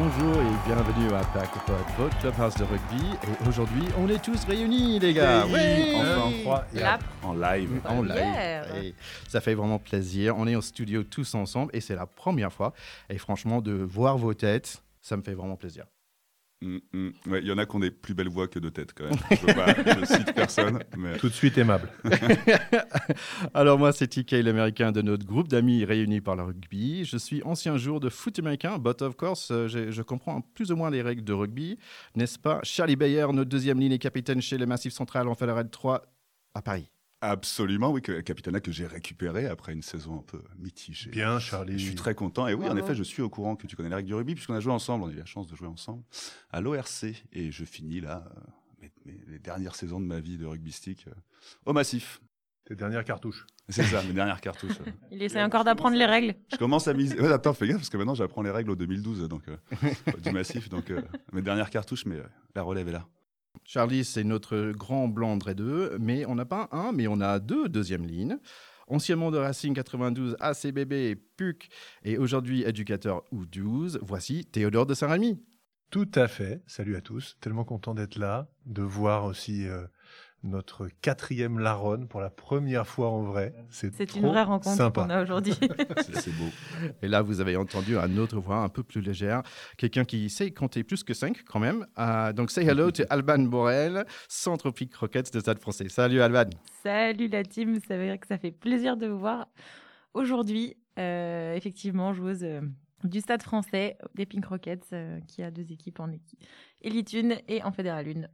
Bonjour et bienvenue à Packpod, votre clubhouse de rugby. Et aujourd'hui, on est tous réunis, les gars. Oui. Enfin, Oui. en froid et en live. En live. Et ça fait vraiment plaisir. On est au studio tous ensemble et c'est la première fois. Et franchement, de voir vos têtes, ça me fait vraiment plaisir. Mm, mm. Ouais, il y en a qui ont des plus belles voix que de têtes quand même. Je, pas, je cite personne, mais Tout de suite aimable. Alors moi, c'est TK, l'américain de notre groupe d'amis réunis par le rugby. Je suis ancien joueur de foot américain, but of course, euh, je comprends plus ou moins les règles de rugby. N'est-ce pas? Charlie Bayer, notre deuxième ligne et capitaine chez le Massif Central en Fédéral 3 à Paris. Absolument, oui, que Capitana que j'ai récupéré après une saison un peu mitigée. Bien, Et Charlie. Je suis très content. Et oui, en Bravo. effet, je suis au courant que tu connais les règles du rugby, puisqu'on a joué ensemble, on a eu la chance de jouer ensemble à l'ORC. Et je finis là euh, mes, mes- les dernières saisons de ma vie de rugbystique euh, au Massif. Tes dernières cartouches. C'est ça, mes dernières cartouches. euh. Il essaie encore d'apprendre les règles. Je commence à miser. Ouais, attends, fais gaffe, parce que maintenant j'apprends les règles au 2012 donc, euh, du Massif. Donc euh, mes dernières cartouches, mais euh, la relève est là. Charlie, c'est notre grand blanc de 2, mais on n'a pas un, mais on a deux deuxièmes lignes. Anciennement de Racing 92, ACBB, PUC et aujourd'hui éducateur U12, voici Théodore de Saint-Rémy. Tout à fait. Salut à tous. Tellement content d'être là, de voir aussi euh, notre quatrième Laronne pour la première fois en vrai. C'est C'est une vraie rencontre sympa. qu'on a aujourd'hui. C'est c'est beau. Et là, vous avez entendu un autre voix un peu plus légère, quelqu'un qui sait compter plus que 5 quand même. Euh, donc, say hello to Alban Borel, Centropique Rockets de Stade français. Salut Alban. Salut la team, c'est vrai que ça fait plaisir de vous voir aujourd'hui. Euh, effectivement, joueuse euh, du Stade français, des Pink Rockets, euh, qui a deux équipes en équipe. Elite 1 et en Fédéral 1.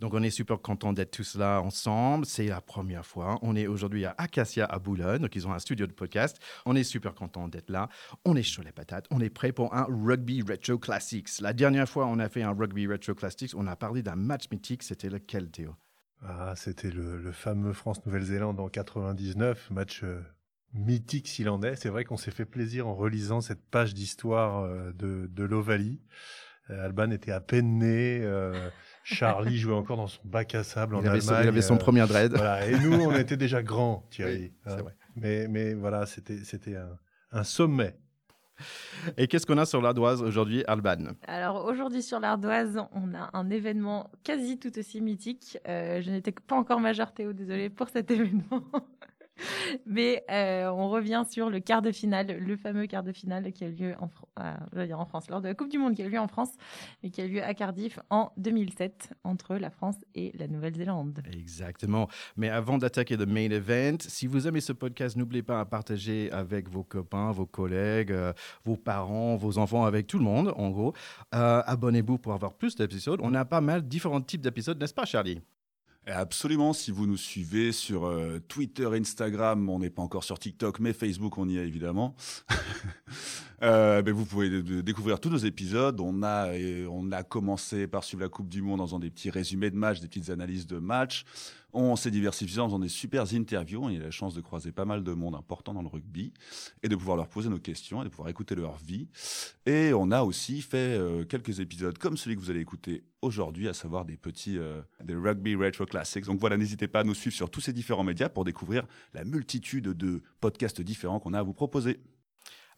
Donc, on est super content d'être tous là ensemble. C'est la première fois. On est aujourd'hui à Acacia à Boulogne. Donc, ils ont un studio de podcast. On est super content d'être là. On est chaud les patates. On est prêt pour un Rugby Retro Classics. La dernière fois, on a fait un Rugby Retro Classics. On a parlé d'un match mythique. C'était lequel, Théo? Ah, c'était le, fameux France-Nouvelle-Zélande en 99, match euh, mythique s'il en est. C'est vrai qu'on s'est fait plaisir en relisant cette page d'histoire euh, de, l'Ovalie. Euh, Alban était à peine né. Charlie jouait encore dans son bac à sable en il avait, son, Allemagne. il avait son euh, premier dread. Voilà, et nous, on était déjà grands, Thierry. Oui, hein. vrai. Mais, mais voilà, c'était c'était un, un sommet. Et qu'est-ce qu'on a sur l'ardoise aujourd'hui, Alban? Alors aujourd'hui sur l'Ardoise, on a un événement quasi tout aussi mythique. Euh, je n'étais pas encore majeure Théo, désolé pour cet événement. Mais euh, on revient sur le quart de finale, le fameux quart de finale qui a eu lieu en, euh, en France, lors de la Coupe du Monde qui a eu lieu en France et qui a eu lieu à Cardiff en 2007 entre la France et la Nouvelle-Zélande. Exactement. Mais avant d'attaquer le main event, si vous aimez ce podcast, n'oubliez pas à partager avec vos copains, vos collègues, euh, vos parents, vos enfants, avec tout le monde, en gros. Abonnez-vous pour avoir plus d'épisodes. On a pas mal différents types d'épisodes, n'est-ce pas, Charlie? Absolument, si vous nous suivez sur euh, Twitter, Instagram, on n'est pas encore sur TikTok, mais Facebook, on y est évidemment. Euh, ben, vous pouvez découvrir tous nos épisodes. On a, euh, on a commencé par suivre la Coupe du Monde en faisant des petits résumés de matchs, des petites analyses de matchs. On s'est diversifié en faisant des super interviews. On a eu la chance de croiser pas mal de monde important dans le rugby et de pouvoir leur poser nos questions et de pouvoir écouter leur vie. Et on a aussi fait euh, quelques épisodes comme celui que vous allez écouter aujourd'hui, à savoir des petits des Rugby Retro Classics. Donc voilà, n'hésitez pas à nous suivre sur tous ces différents médias pour découvrir la multitude de podcasts différents qu'on a à vous proposer.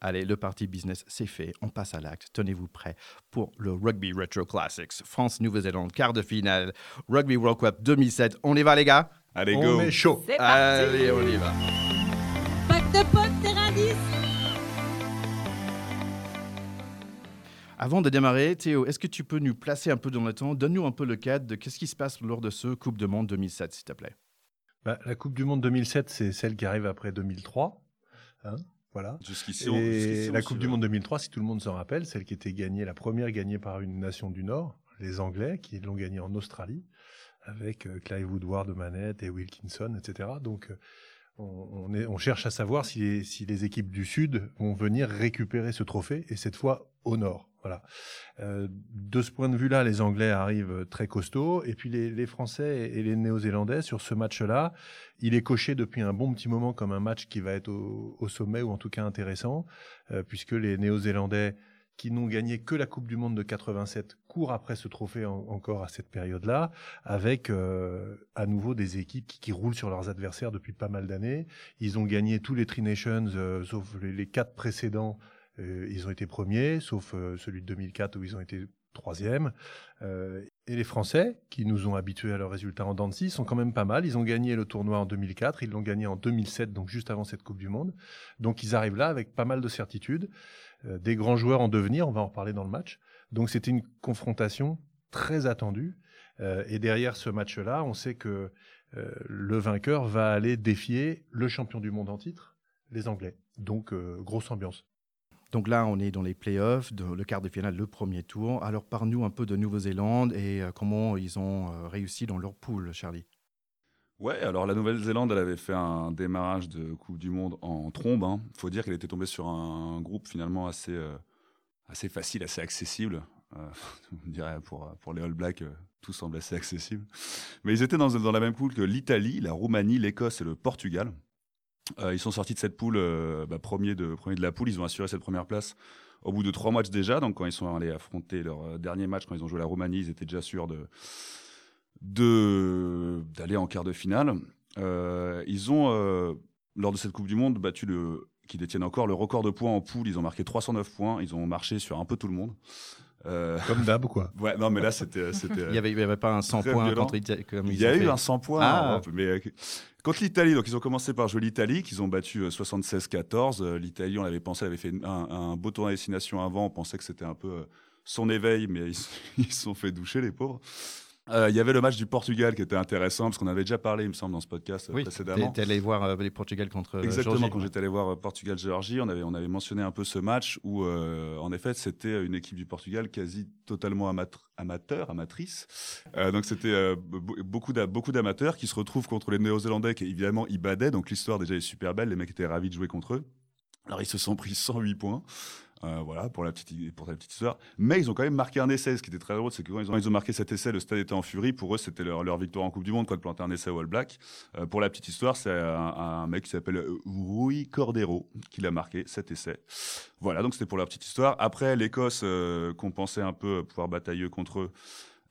Allez, le parti business, c'est fait. On passe à l'acte. Tenez-vous prêts pour le Rugby Retro Classics. France-Nouvelle-Zélande, quart de finale. Rugby World Cup 2007. On y va, les gars? Allez, on go est chaud. Allez, on y va. Pack de potes, terrain 10. Avant de démarrer, Théo, est-ce que tu peux nous placer un peu dans le temps? Donne-nous un peu le cadre de qu'est-ce qui se passe lors de ce Coupe du Monde 2007, s'il te plaît. Bah, la Coupe du Monde 2007, c'est celle qui arrive après 2003. Hein, voilà. Jusqu'ici, Et la Coupe du Monde 2003, si tout le monde s'en rappelle, celle qui était gagnée, la première gagnée par une nation du Nord, les Anglais, qui l'ont gagnée en Australie, avec euh, Clive Woodward de manette et Wilkinson, etc. Donc, euh, on, cherche à savoir si les, équipes du Sud vont venir récupérer ce trophée, et cette fois au Nord. Voilà. Euh, de ce point de vue-là, les Anglais arrivent très costauds, et puis les, Français et les Néo-Zélandais, sur ce match-là, il est coché depuis un bon petit moment comme un match qui va être au, au sommet, ou en tout cas intéressant, euh, puisque les Néo-Zélandais qui n'ont gagné que la Coupe du Monde de 87 courent après ce trophée en- encore à cette période-là, avec euh, à nouveau des équipes qui, qui roulent sur leurs adversaires depuis pas mal d'années. Ils ont gagné tous les Tri Nations, euh, sauf les, les quatre précédents Euh, ils ont été premiers, sauf euh, celui de 2004 où ils ont été troisième. Euh, et les Français, qui nous ont habitués à leurs résultats en dents sont quand même pas mal. Ils ont gagné le tournoi en 2004, ils l'ont gagné en 2007, donc juste avant cette Coupe du Monde. Donc ils arrivent là avec pas mal de certitudes. Euh, des grands joueurs en devenir, on va en reparler dans le match. Donc c'était une confrontation très attendue. Euh, et derrière ce match-là, on sait que euh, le vainqueur va aller défier le champion du monde en titre, les Anglais. Donc grosse ambiance. Donc là, on est dans les playoffs, de, le quart de finale, le premier tour. Alors, parle-nous un peu de Nouvelle-Zélande et comment ils ont réussi dans leur poule, Charlie? Ouais, alors la Nouvelle-Zélande, elle avait fait un démarrage de Coupe du Monde en trombe. Il faut dire qu'elle était tombée sur un groupe finalement assez, euh, assez facile, assez accessible. Euh, on dirait pour, pour les All Blacks, euh, tout semble assez accessible. Mais ils étaient dans, dans la même poule que l'Italie, la Roumanie, l'Écosse et le Portugal. Ils sont sortis de cette poule, bah, premier, de, premier de la poule. Ils ont assuré cette première place au bout de trois matchs déjà. Donc, quand ils sont allés affronter leur dernier match, quand ils ont joué la Roumanie, ils étaient déjà sûrs de de- d'aller en quart de finale. Euh, ils ont, euh, lors de cette Coupe du Monde, battu le qui détiennent encore le record de points en poule. Ils ont marqué 309 points. Ils ont marché sur un peu tout le monde. Euh, Comme d'hab, quoi. ouais, non, mais là, c'était. c'était Il n'y avait, il y avait pas un 100 très points violent. contre l'Italie il y a eu fait. un 100 points, Ah. mais contre l'Italie. Donc ils ont commencé par jouer l'Italie, qu'ils ont battu euh, 76-14. Euh, L'Italie, on avait pensé, elle avait fait un, un beau tournoi à destination avant. On pensait que c'était un peu son éveil, mais ils se sont fait doucher les pauvres. Euh, Il y avait le match du Portugal qui était intéressant parce qu'on avait déjà parlé, il me semble, dans ce podcast euh, Oui, précédemment. tu allé voir euh, les Portugal contre euh, Exactement, quand ouais. j'étais allé voir euh, Portugal-Géorgie, on avait, on avait mentionné un peu ce match où, en effet, c'était une équipe du Portugal quasi totalement amat- amateur, amatrice. Donc, c'était be- beaucoup d'a- beaucoup d'amateurs qui se retrouvent contre les Néo-Zélandais qui, évidemment, y badaient. Donc, l'histoire, déjà, est super belle. Les mecs étaient ravis de jouer contre eux. Alors, ils se sont pris 108 points. Euh, voilà, pour la, petite, pour la petite histoire. Mais ils ont quand même marqué un essai. Ce qui était très drôle, c'est que quand ils ont, ils ont marqué cet essai, le stade était en furie. Pour eux, c'était leur, leur victoire en Coupe du Monde, quoi, de planter un essai au All Black. Euh, pour la petite histoire, c'est un, mec qui s'appelle euh, Rui Cordero qui l'a marqué cet essai. Voilà, donc c'était pour la petite histoire. Après, l'Écosse, qu'on pensait un peu pouvoir batailler contre eux,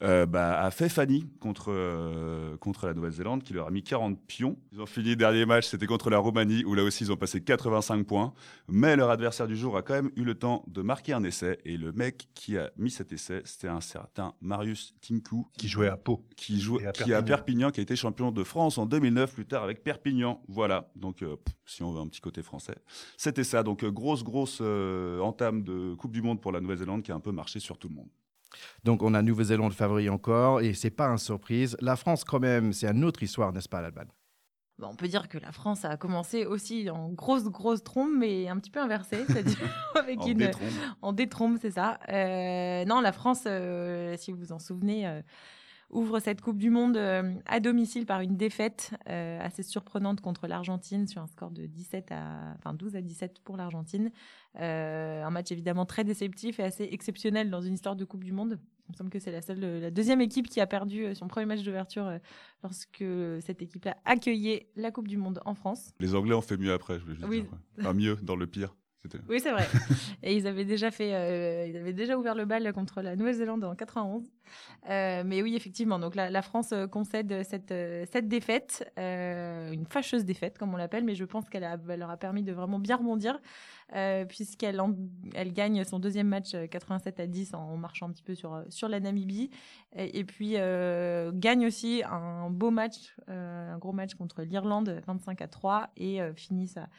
euh, bah, a fait Fanny contre, euh, contre la Nouvelle-Zélande, qui leur a mis 40 pions. Ils ont fini le dernier match, c'était contre la Roumanie, où là aussi ils ont passé 85 points. Mais leur adversaire du jour a quand même eu le temps de marquer un essai. Et le mec qui a mis cet essai, c'était un certain Marius Tinku, Qui jouait à Pau. qui joue Et à qui est à Perpignan. Qui a été champion de France en 2009, plus tard avec Perpignan. Voilà, donc euh, pff, si on veut un petit côté français, c'était ça. Donc grosse, grosse entame de Coupe du Monde pour la Nouvelle-Zélande qui a un peu marché sur tout le monde. Donc, on a Nouvelle-Zélande favori encore et c'est pas une surprise. La France, quand même, c'est une autre histoire, n'est-ce pas, l'Alban Bon, on peut dire que la France a commencé aussi en grosse, grosse trombe, mais un petit peu inversée, c'est-à-dire avec En une, détrompe. en détrombe, c'est ça. Euh, non, la France, euh, si vous vous en souvenez, euh, ouvre cette Coupe du Monde euh, à domicile par une défaite euh, assez surprenante contre l'Argentine sur un score de 17 à, enfin 12 à 17 pour l'Argentine. Euh, un match évidemment très déceptif et assez exceptionnel dans une histoire de Coupe du Monde. Il me semble que c'est la seule, la deuxième équipe qui a perdu son premier match d'ouverture lorsque cette équipe-là accueillait la Coupe du Monde en France. Les Anglais ont fait mieux après, je vais juste Oui. dire. Enfin, mieux, dans le pire. Oui, c'est vrai. Et ils avaient déjà fait, euh, ils avaient déjà ouvert le bal contre la Nouvelle-Zélande en 91. Euh, mais oui, effectivement. Donc la, la France euh, concède cette, cette défaite, euh, une fâcheuse défaite comme on l'appelle, mais je pense qu'elle leur a permis de vraiment bien rebondir puisqu'elle en- elle gagne son deuxième match euh, 87 à 10 en marchant un petit peu sur sur la Namibie et, et puis gagne aussi un beau match, un gros match contre l'Irlande 25 à 3 et finit sa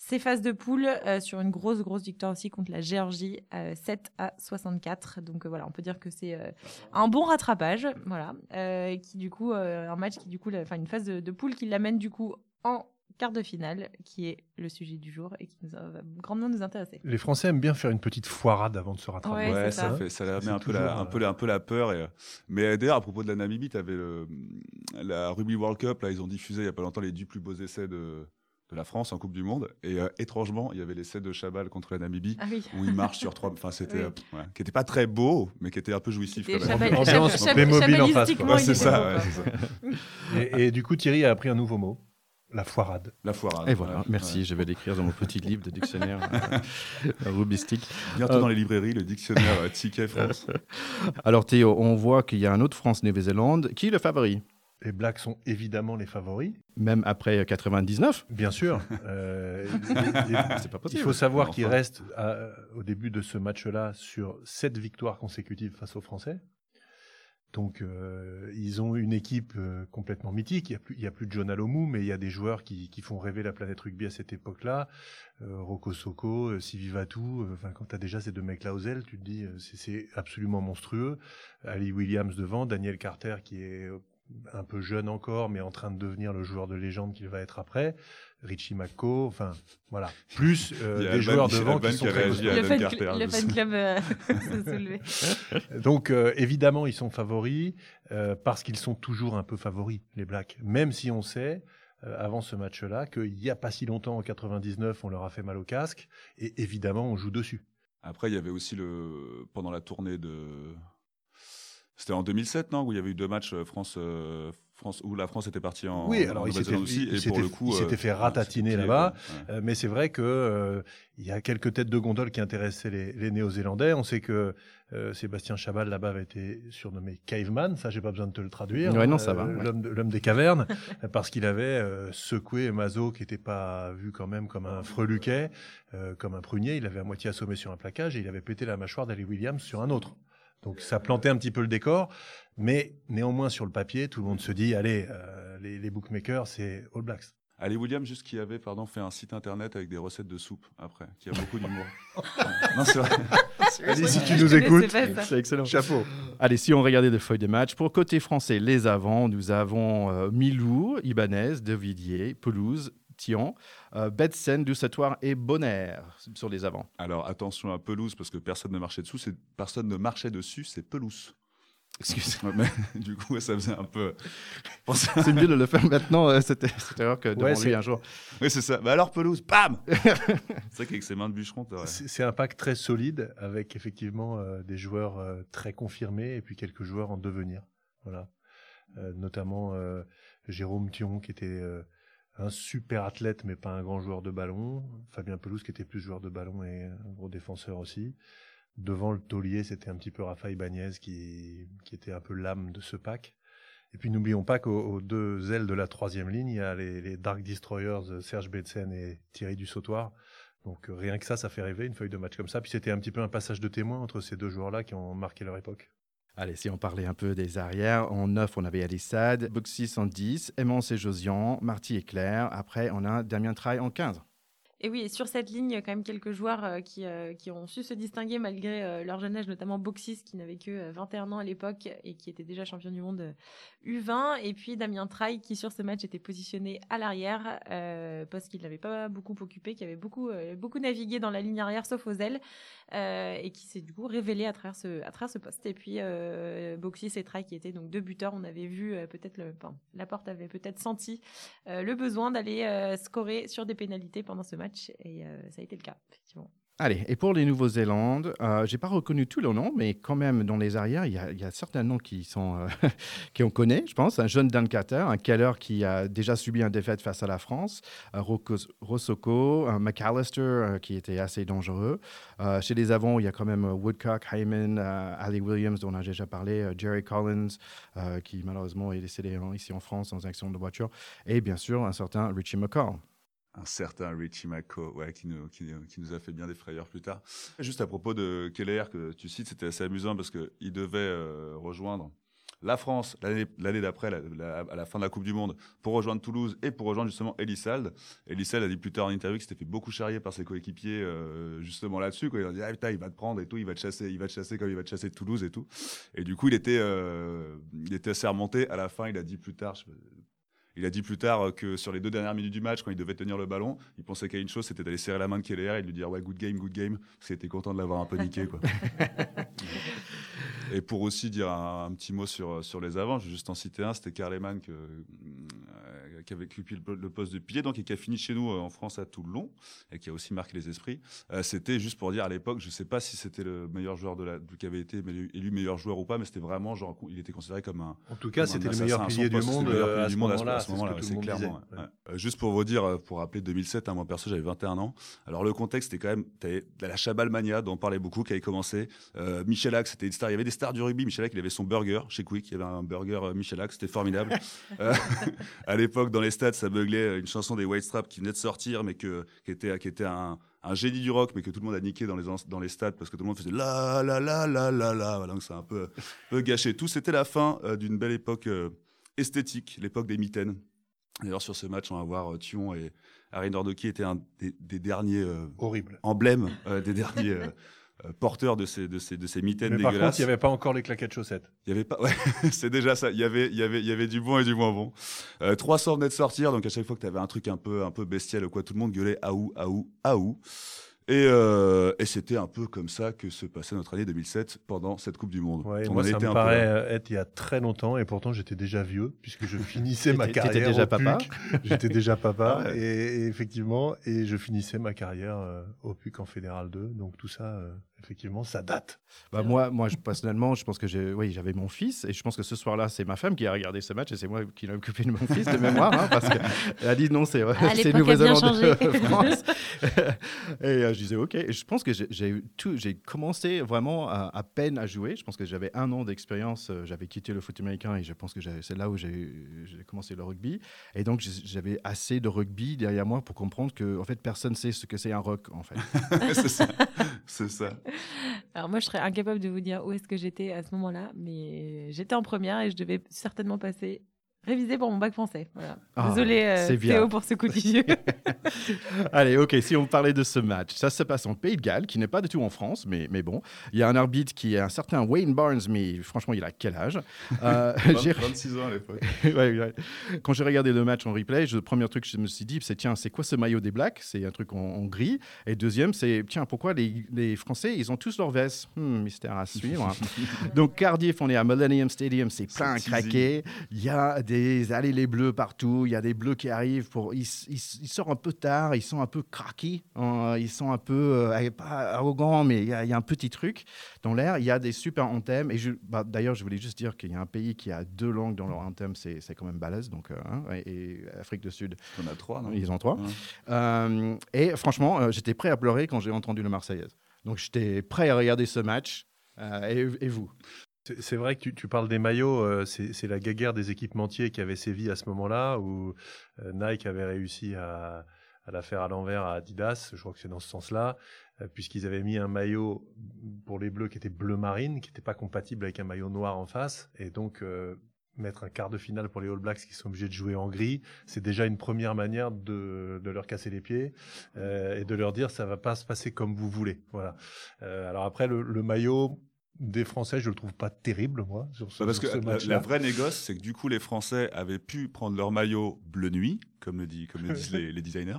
ses phases de poule euh, sur une grosse, grosse victoire aussi contre la Géorgie, euh, 7 à 64. Donc euh, voilà, on peut dire que c'est euh, un bon rattrapage. Voilà, euh, qui du coup, euh, un match qui du coup, enfin une phase de, de poule qui l'amène du coup en quart de finale, qui est le sujet du jour et qui nous a- va grandement nous intéresser. Les Français aiment bien faire une petite foirade avant de se rattraper. Ouais, ça, ça. fait, ça met un peu, la, un, euh, peu, la- un peu la peur. Et, euh, mais euh, d'ailleurs, à propos de la Namibie, tu avais le, la Rugby World Cup. Là, ils ont diffusé il n'y a pas longtemps les 10 plus beaux essais de, de la France en Coupe du Monde. Et euh, étrangement, il y avait l'essai de Chabal contre la Namibie. Ah oui. Où il marche sur trois. Enfin, c'était. Oui. euh, ouais, qui n'était pas très beau, mais qui était un peu jouissif. C'était quand même. Ambiance chab- Playmobil en face, Ouais, c'est ça, beau, ouais, quoi. c'est ça. Et, et du coup, Thierry a appris un nouveau mot, la foirade. La foirade. Et voilà, Ouais, merci. ouais. Je vais l'écrire dans mon petit livre de dictionnaire euh, rubistique. Bientôt Euh, dans les librairies, le dictionnaire euh, Ticket France. Alors Théo, on voit qu'il y a un autre France-Nouvelle-Zélande. Qui est le favori Les Blacks sont évidemment les favoris. Même après 99 Bien sûr. Euh, C'est pas il faut savoir Enfin. qu'ils restent à- au début de ce match-là sur sept victoires consécutives face aux Français. Donc, euh, ils ont une équipe euh, complètement mythique. Il n'y a, plus- il y a plus de John Alomou, mais il y a des joueurs qui, qui font rêver la planète rugby à cette époque-là. Euh, Rocco Soko, euh, Sivi Vatou. euh, Enfin, quand tu as déjà ces deux mecs-là aux ailes, tu te dis euh, c'est- c'est absolument monstrueux. Ali Williams devant, Daniel Carter qui est euh, un peu jeune encore, mais en train de devenir le joueur de légende qu'il va être après. Richie McCaw, enfin voilà. Plus euh, des joueurs devant qui sont qui très Le fan, Carter, le fan club euh, s'est soulevé. Donc euh, évidemment, ils sont favoris euh, parce qu'ils sont toujours un peu favoris, les Blacks. Même si on sait, euh, avant ce match-là, qu'il n'y a pas si longtemps, en 99, on leur a fait mal au casque. Et évidemment, on joue dessus. Après, il y avait aussi le pendant la tournée de. C'était en 2007, non Où il y avait eu deux matchs euh, France, euh, France où la France était partie en. oui, en alors il s'était Nouvelle-Zélande aussi. il et pour s'était- le coup, il s'était euh, fait ratatiner là-bas. Ouais. Euh, mais c'est vrai que euh, il y a quelques têtes de gondole qui intéressaient les, les Néo-Zélandais. On sait que euh, Sébastien Chabal là-bas avait été surnommé Caveman. Ça, j'ai pas besoin de te le traduire. Ouais, non, ça va, ouais. L'homme, de- l'homme des cavernes, parce qu'il avait euh, secoué Mazo, qui n'était pas vu quand même comme un freluquet, euh, comme un prunier. Il avait à moitié assommé sur un plaquage et il avait pété la mâchoire d'Ali Williams sur un autre. Donc ça plantait un petit peu le décor, mais néanmoins sur le papier, tout le monde se dit allez, euh, les, les bookmakers, c'est All Blacks. Ali Williams, juste qui avait pardon, fait un site internet avec des recettes de soupe après, qui a beaucoup d'humour. non, c'est vrai. Allez, si tu nous écoutes. C'est excellent. chapeau. Allez, si on regardait des feuilles de match, pour côté français, les avants, nous avons euh, Milou, Ibanez, Devidier, Pelouse, Thion, euh, Betsen, Dussatoire et Bonner sur les avants. Alors attention à pelouse parce que personne ne marchait dessous. Personne ne marchait dessus, c'est pelouse. Excusez. Ouais, mais du coup, ça faisait un peu. C'est mieux de le faire maintenant, euh, cette, cette erreur, que devant Ouais, lui un jour. Oui, c'est ça. Bah alors pelouse, bam C'est vrai qu'avec ses mains de bûcheron, C'est c'est un pack très solide avec effectivement euh, des joueurs euh, très confirmés et puis quelques joueurs en devenir. Voilà. Euh, notamment euh, Jérôme Thion qui était euh, un super athlète mais pas un grand joueur de ballon. Fabien Pelouse qui était plus joueur de ballon et un gros défenseur aussi. Devant le taulier, c'était un petit peu Raphaël Bagnez qui, qui était un peu l'âme de ce pack. Et puis n'oublions pas qu'aux aux deux ailes de la troisième ligne, il y a les, Dark Destroyers, Serge Betsen et Thierry Dussautoir. Donc rien que ça, ça fait rêver une feuille de match comme ça. Puis c'était un petit peu un passage de témoin entre ces deux joueurs-là qui ont marqué leur époque. Allez, si on parlait un peu des arrières, en 9, on avait Alissad, Boxis en 10, Aimance et Josian, Marty et Claire. Après, on a Damien Traille en 15. Et oui, sur cette ligne, quand même quelques joueurs euh, qui, euh, qui ont su se distinguer malgré euh, leur jeune âge, notamment Boxis, qui n'avait que euh, 21 ans à l'époque et qui était déjà champion du monde euh, U20. Et puis Damien Traille, qui sur ce match était positionné à l'arrière, parce qu'il n'avait pas beaucoup occupé, qui avait beaucoup, beaucoup navigué dans la ligne arrière, sauf aux ailes, et qui s'est du coup révélé à travers ce, à travers ce poste. Et puis Boxis et Traille, qui étaient donc deux buteurs, on avait vu peut-être, la porte avait peut-être senti le besoin d'aller scorer sur des pénalités pendant ce match et euh, ça a été le cas. Allez, et pour les Nouveaux-Zélandes, euh, j'ai pas reconnu tous leurs noms, mais quand même dans les arrières, il y a, certains noms qui sont euh, qu'on connaît, je pense. Un jeune Dan un Keller qui a déjà subi une défaite face à la France, Rossoko, un McAllister euh, qui était assez dangereux. Euh, chez les avants, il y a quand même euh, Woodcock, Hyman, euh, Ali Williams dont on a déjà parlé, euh, Jerry Collins euh, qui malheureusement est décédé ici en France dans un accident de voiture, et bien sûr un certain Richie McCall. Un certain Richie McCaw, ouais, qui, nous, a fait bien des frayeurs plus tard. Juste à propos de Keller que tu cites, c'était assez amusant parce qu'il devait euh, rejoindre la France l'année d'après, à la fin de la Coupe du Monde, pour rejoindre Toulouse et pour rejoindre justement Elissalde. Elissalde a dit plus tard en interview qu'il s'était fait beaucoup charrier par ses coéquipiers euh, justement là-dessus. Quoi. Il a dit ah, putain, il va te prendre et tout, il va te chasser, il va te chasser comme il va te chasser de Toulouse et tout. Et du coup, il était, euh, il assez remonté. À la fin, il a dit plus tard, il a dit plus tard que sur les deux dernières minutes du match, quand il devait tenir le ballon, il pensait qu'à une chose, c'était d'aller serrer la main de Keller et de lui dire ouais, good game, good game, parce qu'il était content de l'avoir un peu niqué. Quoi. et pour aussi dire un, un petit mot sur, sur les avants, je vais juste en citer un, c'était Karl Lehmann que, euh, qui avait occupé le, poste de pilier, donc et qui a fini chez nous euh, en France à Toulon, et qui a aussi marqué les esprits. Euh, c'était juste pour dire à l'époque, je ne sais pas si c'était le meilleur joueur de la, qui avait été élu meilleur joueur ou pas, mais c'était vraiment genre, il était considéré comme un, En tout cas, c'était le meilleur pilier du monde euh, pilier à du ce monde à ce- moment-là. c'est clairement, disait. ouais. Ouais. Euh, juste pour vous dire, pour rappeler 2007, hein, moi perso j'avais 21 ans. Alors le contexte c'était quand même, t'avais la Chabal Mania dont on parlait beaucoup qui avait commencé. Euh, Michelak c'était une star, il y avait des stars du rugby. Michelak il avait son burger chez Quick, il y avait un burger euh, Michelak, c'était formidable. Euh, à l'époque dans les stades ça beuglait une chanson des White Strap qui venait de sortir mais que, qui était, qui était un, un génie du rock mais que tout le monde a niqué dans les, dans les stades parce que tout le monde faisait la la la la la la. Voilà, donc c'est un peu, gâché. Tout c'était la fin euh, d'une belle époque euh, esthétique, l'époque des mitaines. D'ailleurs, sur ce match, on va voir euh, Thion et Harry Nordo qui était un des, des derniers euh, emblèmes, des derniers euh, porteurs de ces, de ces, de ces mitaines Mais par dégueulasses. contre, il n'y avait pas encore les claquettes chaussettes. Il y avait pas, ouais, c'est déjà ça. Il y avait, il y avait, il y avait du bon et du moins bon. Euh, 300 venaient de sortir, donc à chaque fois que tu avais un truc un peu, un peu bestial ou quoi, tout le monde gueulait aou, aou, aou. Et, euh, et c'était un peu comme ça que se passait notre année 2007 pendant cette Coupe du Monde. Ouais, et On moi, en ça était me un paraît euh, être il y a très longtemps, et pourtant j'étais déjà vieux, puisque je finissais ma carrière. déjà au papa PUC. J'étais déjà papa, Ah ouais. et, et effectivement, et je finissais ma carrière euh, au PUC en Fédéral 2. Donc tout ça, euh, effectivement, ça date. Bah, moi, moi je, personnellement, je pense que j'ai, oui, j'avais mon fils et je pense que ce soir-là, c'est ma femme qui a regardé ce match et c'est moi qui l'ai occupé de mon fils de mémoire hein, parce qu'elle a dit non, c'est, À c'est Nouvelle-Zélande de. France. et euh, je disais ok. Et je pense que j'ai, tout, j'ai commencé vraiment à, à peine à jouer. Je pense que j'avais un an d'expérience. euh, J'avais quitté le foot américain et je pense que c'est là où j'ai, j'ai commencé le rugby. Et donc j'avais assez de rugby derrière moi pour comprendre que en fait personne sait ce que c'est un rock en fait. c'est ça. C'est ça. Alors moi, je serais incapable de vous dire où est-ce que j'étais à ce moment-là, mais j'étais en première et je devais certainement passer réviser pour mon bac français. Voilà. Ah, Désolée euh. Théo pour ce coup de vieux. Allez, ok, si on parlait de ce match, ça se passe en Pays de Galles, qui n'est pas du tout en France, mais, mais bon. Il y a un arbitre qui est un certain Wayne Barnes, mais franchement, il a quel âge? Euh, j'ai- 26 ans à l'époque. Ouais, ouais. Quand j'ai regardé le match en replay, je- le premier truc que je me suis dit, c'est tiens, c'est quoi ce maillot des Blacks? C'est un truc en, en gris. Et deuxième, c'est tiens, pourquoi les, les Français, ils ont tous leur veste Hmm, Mystère à suivre. Donc Cardiff, on est à Millennium Stadium, c'est plein craquer. Il y a des allées les bleus partout. Il y a des bleus qui arrivent. Pour, ils, ils- ils sortent un peu tard. Ils sont un peu craqués. hein, ils sont un peu euh, pas arrogants, mais il y, a, il y a un petit truc dans l'air. Il y a des super anthems. Et bah, d'ailleurs, je voulais juste dire qu'il y a un pays qui a deux langues dans leur anthem. C'est quand même balèze. Donc, euh, hein, et Afrique du Sud, On a trois, non? Ils ont trois. Ouais. Euh, et franchement, j'étais prêt à pleurer quand j'ai entendu le Marseillaise. Donc, j'étais prêt à regarder ce match. Euh, et, et vous? C'est vrai que tu, parles des maillots, euh, c'est la guéguerre des équipementiers qui avait sévi à ce moment-là, où euh, Nike avait réussi à, la faire à l'envers à Adidas, je crois que c'est dans ce sens-là, euh, puisqu'ils avaient mis un maillot pour les bleus qui était bleu marine, qui n'était pas compatible avec un maillot noir en face, et donc mettre un quart de finale pour les All Blacks qui sont obligés de jouer en gris, c'est déjà une première manière de, leur casser les pieds et de leur dire ça va pas se passer comme vous voulez. Voilà. Alors après le maillot des Français, je le trouve pas terrible moi sur ce, Bah, parce sur que ce la, la vraie négoce, c'est que du coup, les Français avaient pu prendre leur maillot bleu nuit, comme le, dit, comme le disent les, les designers.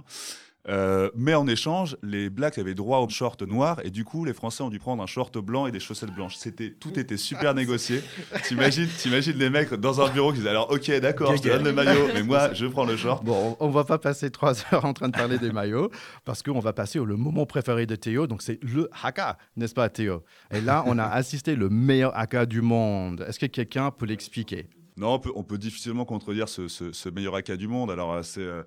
Euh, mais en échange, les Blacks avaient droit au short noir et du coup, les Français ont dû prendre un short blanc et des chaussettes blanches. C'était tout était super négocié. T'imagines, t'imagines les mecs dans un bureau qui disaient alors, ok, d'accord, je te donne le maillot, mais moi, je prends le short. Bon, on on va pas passer trois heures en train de parler des maillots parce qu'on va passer au le moment préféré de Théo. Donc, c'est le haka, n'est-ce pas, Théo? Et là, on a assisté le meilleur haka du monde. Est-ce que quelqu'un peut l'expliquer? Non, on peut, on peut difficilement contredire ce, ce- ce meilleur AK du monde. Alors, euh, c'est euh,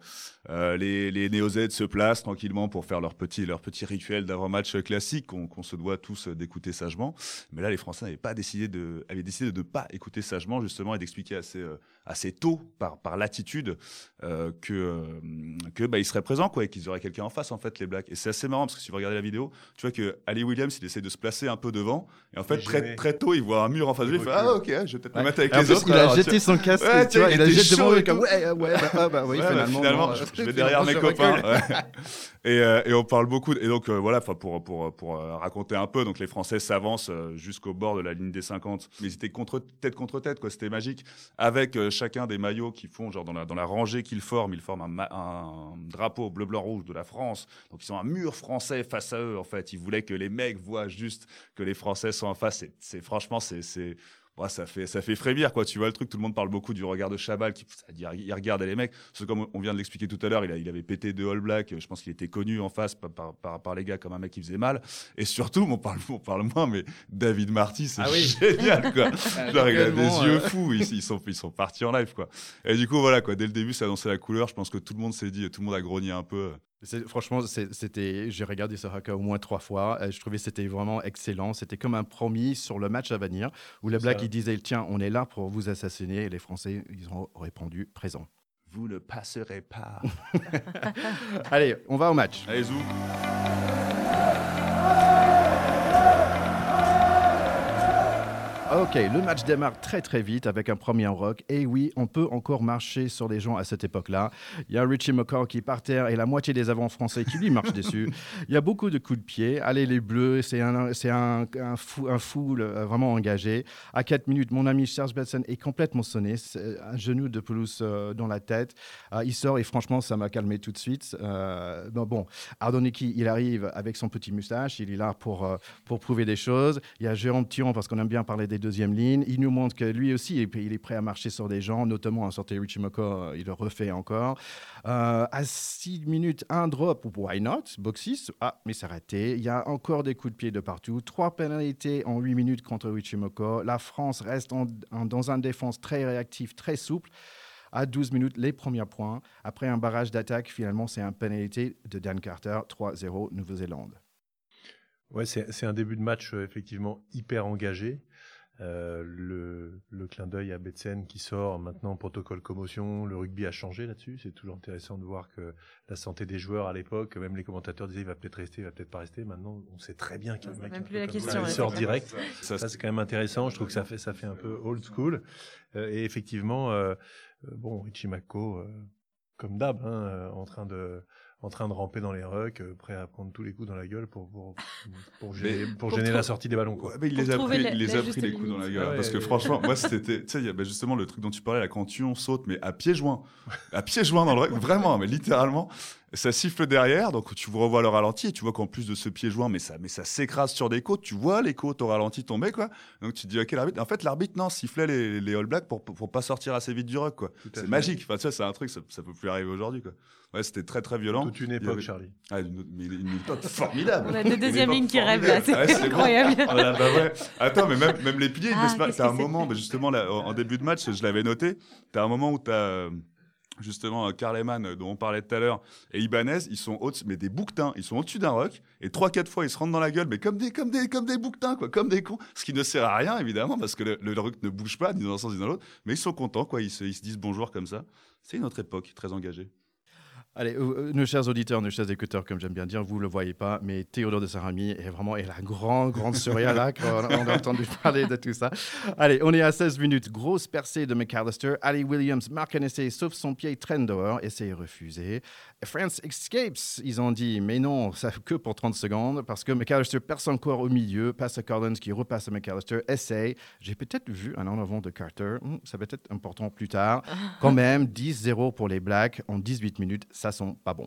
euh, les, les néo-Z se placent tranquillement pour faire leur petit, leur petit rituel d'avant-match classique qu'on se doit tous d'écouter sagement. Mais là, les Français n'avaient pas décidé de, avaient décidé de ne pas écouter sagement justement et d'expliquer assez, euh, assez tôt par, par l'attitude euh, que, que bah, ils seraient présents quoi, et qu'ils auraient quelqu'un en face en fait les Blacks. Et c'est assez marrant parce que si vous regardez la vidéo, tu vois que Ali Williams il essaie de se placer un peu devant et en fait très, très tôt il voit un mur en face de lui. Il fait ah ok, je vais peut-être me mettre avec Et les autres. il a alors, jeté son casque, Ouais, tu vois, il a jeté devant et comme ouais, ouais, bah, ah, bah oui, Ouais, bah, finalement. finalement, non, je, euh, je vais derrière mes copains. et, euh, et on parle beaucoup. et donc, euh, voilà, pour, pour, pour euh, raconter un peu, donc les Français s'avancent euh, jusqu'au bord de la ligne des 50. Mais ils étaient contre, tête contre tête, quoi. C'était magique. Avec euh, chacun des maillots qu'ils font, genre dans la, dans la rangée qu'ils forment, ils forment un, drapeau bleu-blanc-rouge de la France. Donc, ils ont un mur français face à eux, en fait. Ils voulaient que les mecs voient juste que les Français sont en face. C'est franchement, c'est. Ouais, ça fait ça fait frémir quoi. Tu vois le truc tout le monde parle beaucoup du regard de Chabal qui il regarde les mecs. Parce que comme on vient de l'expliquer tout à l'heure il, il avait pété deux All Black. Je pense qu'il était connu en face par, par, par, par les gars comme un mec qui faisait mal. Et surtout on parle on parle moins mais David Marty c'est Ah oui. génial quoi. Genre, il a des Tellement, yeux euh. fous. Ils, ils sont ils sont partis en live quoi. Et du coup voilà quoi. Dès le début ça annonçait la couleur. Je pense que tout le monde s'est dit tout le monde a grogné un peu Franchement, c'était, j'ai regardé ce haka au moins trois fois. Je trouvais que c'était vraiment excellent. C'était comme un promis sur le match à venir où les Blacks disaient tiens, on est là pour vous assassiner. Et les Français, ils ont répondu présent. vous ne passerez pas Allez, on va au match. allez zou Ok, le match démarre très très vite avec un premier rock. Et oui, on peut encore marcher sur les gens à cette époque-là. Il y a Richie McCaw qui est par terre et la moitié des avants français qui lui marchent dessus. Il y a beaucoup de coups de pied. Allez les Bleus, c'est un, c'est un, un fou, un fou euh, vraiment engagé. À 4 minutes, mon ami Serge Betson est complètement sonné. C'est Un genou de pelouse euh, dans la tête. Euh, il sort et franchement, ça m'a calmé tout de suite. Euh, bon, bon, Ardoniki, il arrive avec son petit moustache. Il est là pour, pour prouver des choses. Il y a Jérôme Thiron, parce qu'on aime bien parler des deuxièmes lignes. Il nous montre que lui aussi, il est- prêt à marcher sur des gens, notamment à sortir Richie McCaw, euh, il le refait encore. Euh, à 6 minutes, un drop, why not? Box 6, ah, mais c'est raté. Il y a encore des coups de pied de partout. Trois pénalités en 8 minutes contre Richie McCaw. La France reste en- en- dans un défense très réactif, très souple. À 12 minutes, les premiers points. Après un barrage d'attaque, finalement, c'est un pénalité de Dan Carter, 3-0, Nouvelle-Zélande. Ouais, c'est c'est un début de match euh, effectivement hyper engagé. Euh, le, le clin d'œil à Betsen qui sort maintenant protocole commotion. Le rugby a changé là-dessus. C'est toujours intéressant de voir que la santé des joueurs à l'époque, même les commentateurs disaient il va peut-être rester, il va peut-être pas rester. Maintenant, on sait très bien qu'il y a un mec plus la question, il sort direct. ça, Ça, c'est quand même intéressant. Je trouve que ça fait, ça fait un peu old school. Euh, et effectivement, euh, euh, bon, Richie Mako, euh, comme d'hab, hein, euh, en train de, en train de ramper dans les rucks, euh, prêt à prendre tous les coups dans la gueule pour, pour, pour gêner, pour Pour gêner trou- la sortie des ballons, quoi. Ouais, mais il les a pris, la- il les la a pris les coups dans la gueule. Ouais, parce que franchement, moi, c'était, tu sais, il y a bah, justement le truc dont tu parlais, là, quand tu on saute, mais à pieds joints. À pieds joints dans le rug, vraiment, mais littéralement. Ça siffle derrière, donc tu revois le ralenti et tu vois qu'en plus de ce pied joint, mais ça, mais ça s'écrase sur des côtes. Tu vois les côtes au ralenti tomber, quoi. Donc tu te dis, ok, l'arbitre. En fait, l'arbitre, non, sifflait les, les All Blacks pour, pour, pas sortir assez vite du rug, quoi. C'est magique. Enfin, tu sais, c'est un truc, ça, ça peut plus arriver aujourd'hui, quoi. Ouais, c'était très, très violent. Toute une époque, avait- Charlie. Ah, une, mais une époque formidable. On a Une deuxièmes lignes qui rêvent là, c'est Ouais, incroyable. Là, bah ouais. Attends, mais même, même les piliers, Ah, T'as un moment, mais justement, là, en en début de match, je l'avais noté, t'as un moment où t'as justement euh, Karleman, euh, dont on parlait tout à l'heure, et Ibanez, ils sont au mais des bouquetins, ils sont au-dessus d'un rock, et trois, quatre fois, ils se rentrent dans la gueule, mais comme des, comme des, comme des bouquetins, quoi, comme des cons, ce qui ne sert à rien, évidemment, parce que le, le ne bouge pas, ni dans un sens, ni dans l'autre, mais ils sont contents, quoi, ils se, ils se disent bonjour comme ça. C'est une autre époque, très engagée. Allez, euh, euh, nos chers auditeurs, nos chers écouteurs, comme j'aime bien dire, vous ne le voyez pas, mais Théodore de Saint-Remy est vraiment est la grande, grande sourire là, quand on a entendu parler de tout ça. Allez, on est à 16 minutes. Grosse percée de McAllister. Ali Williams marque un essai, sauf son pied, traîne dehors. Essai refusé. France escapes, ils ont dit, mais non, ça que pour 30 secondes, parce que McAllister perce encore au milieu, passe à Collins qui repasse à McAllister, essaye. J'ai peut-être vu un en avant de Carter, Hmm, ça va être important plus tard. Quand même, 10-0 pour les Blacks en 18 minutes, ça sent pas bon.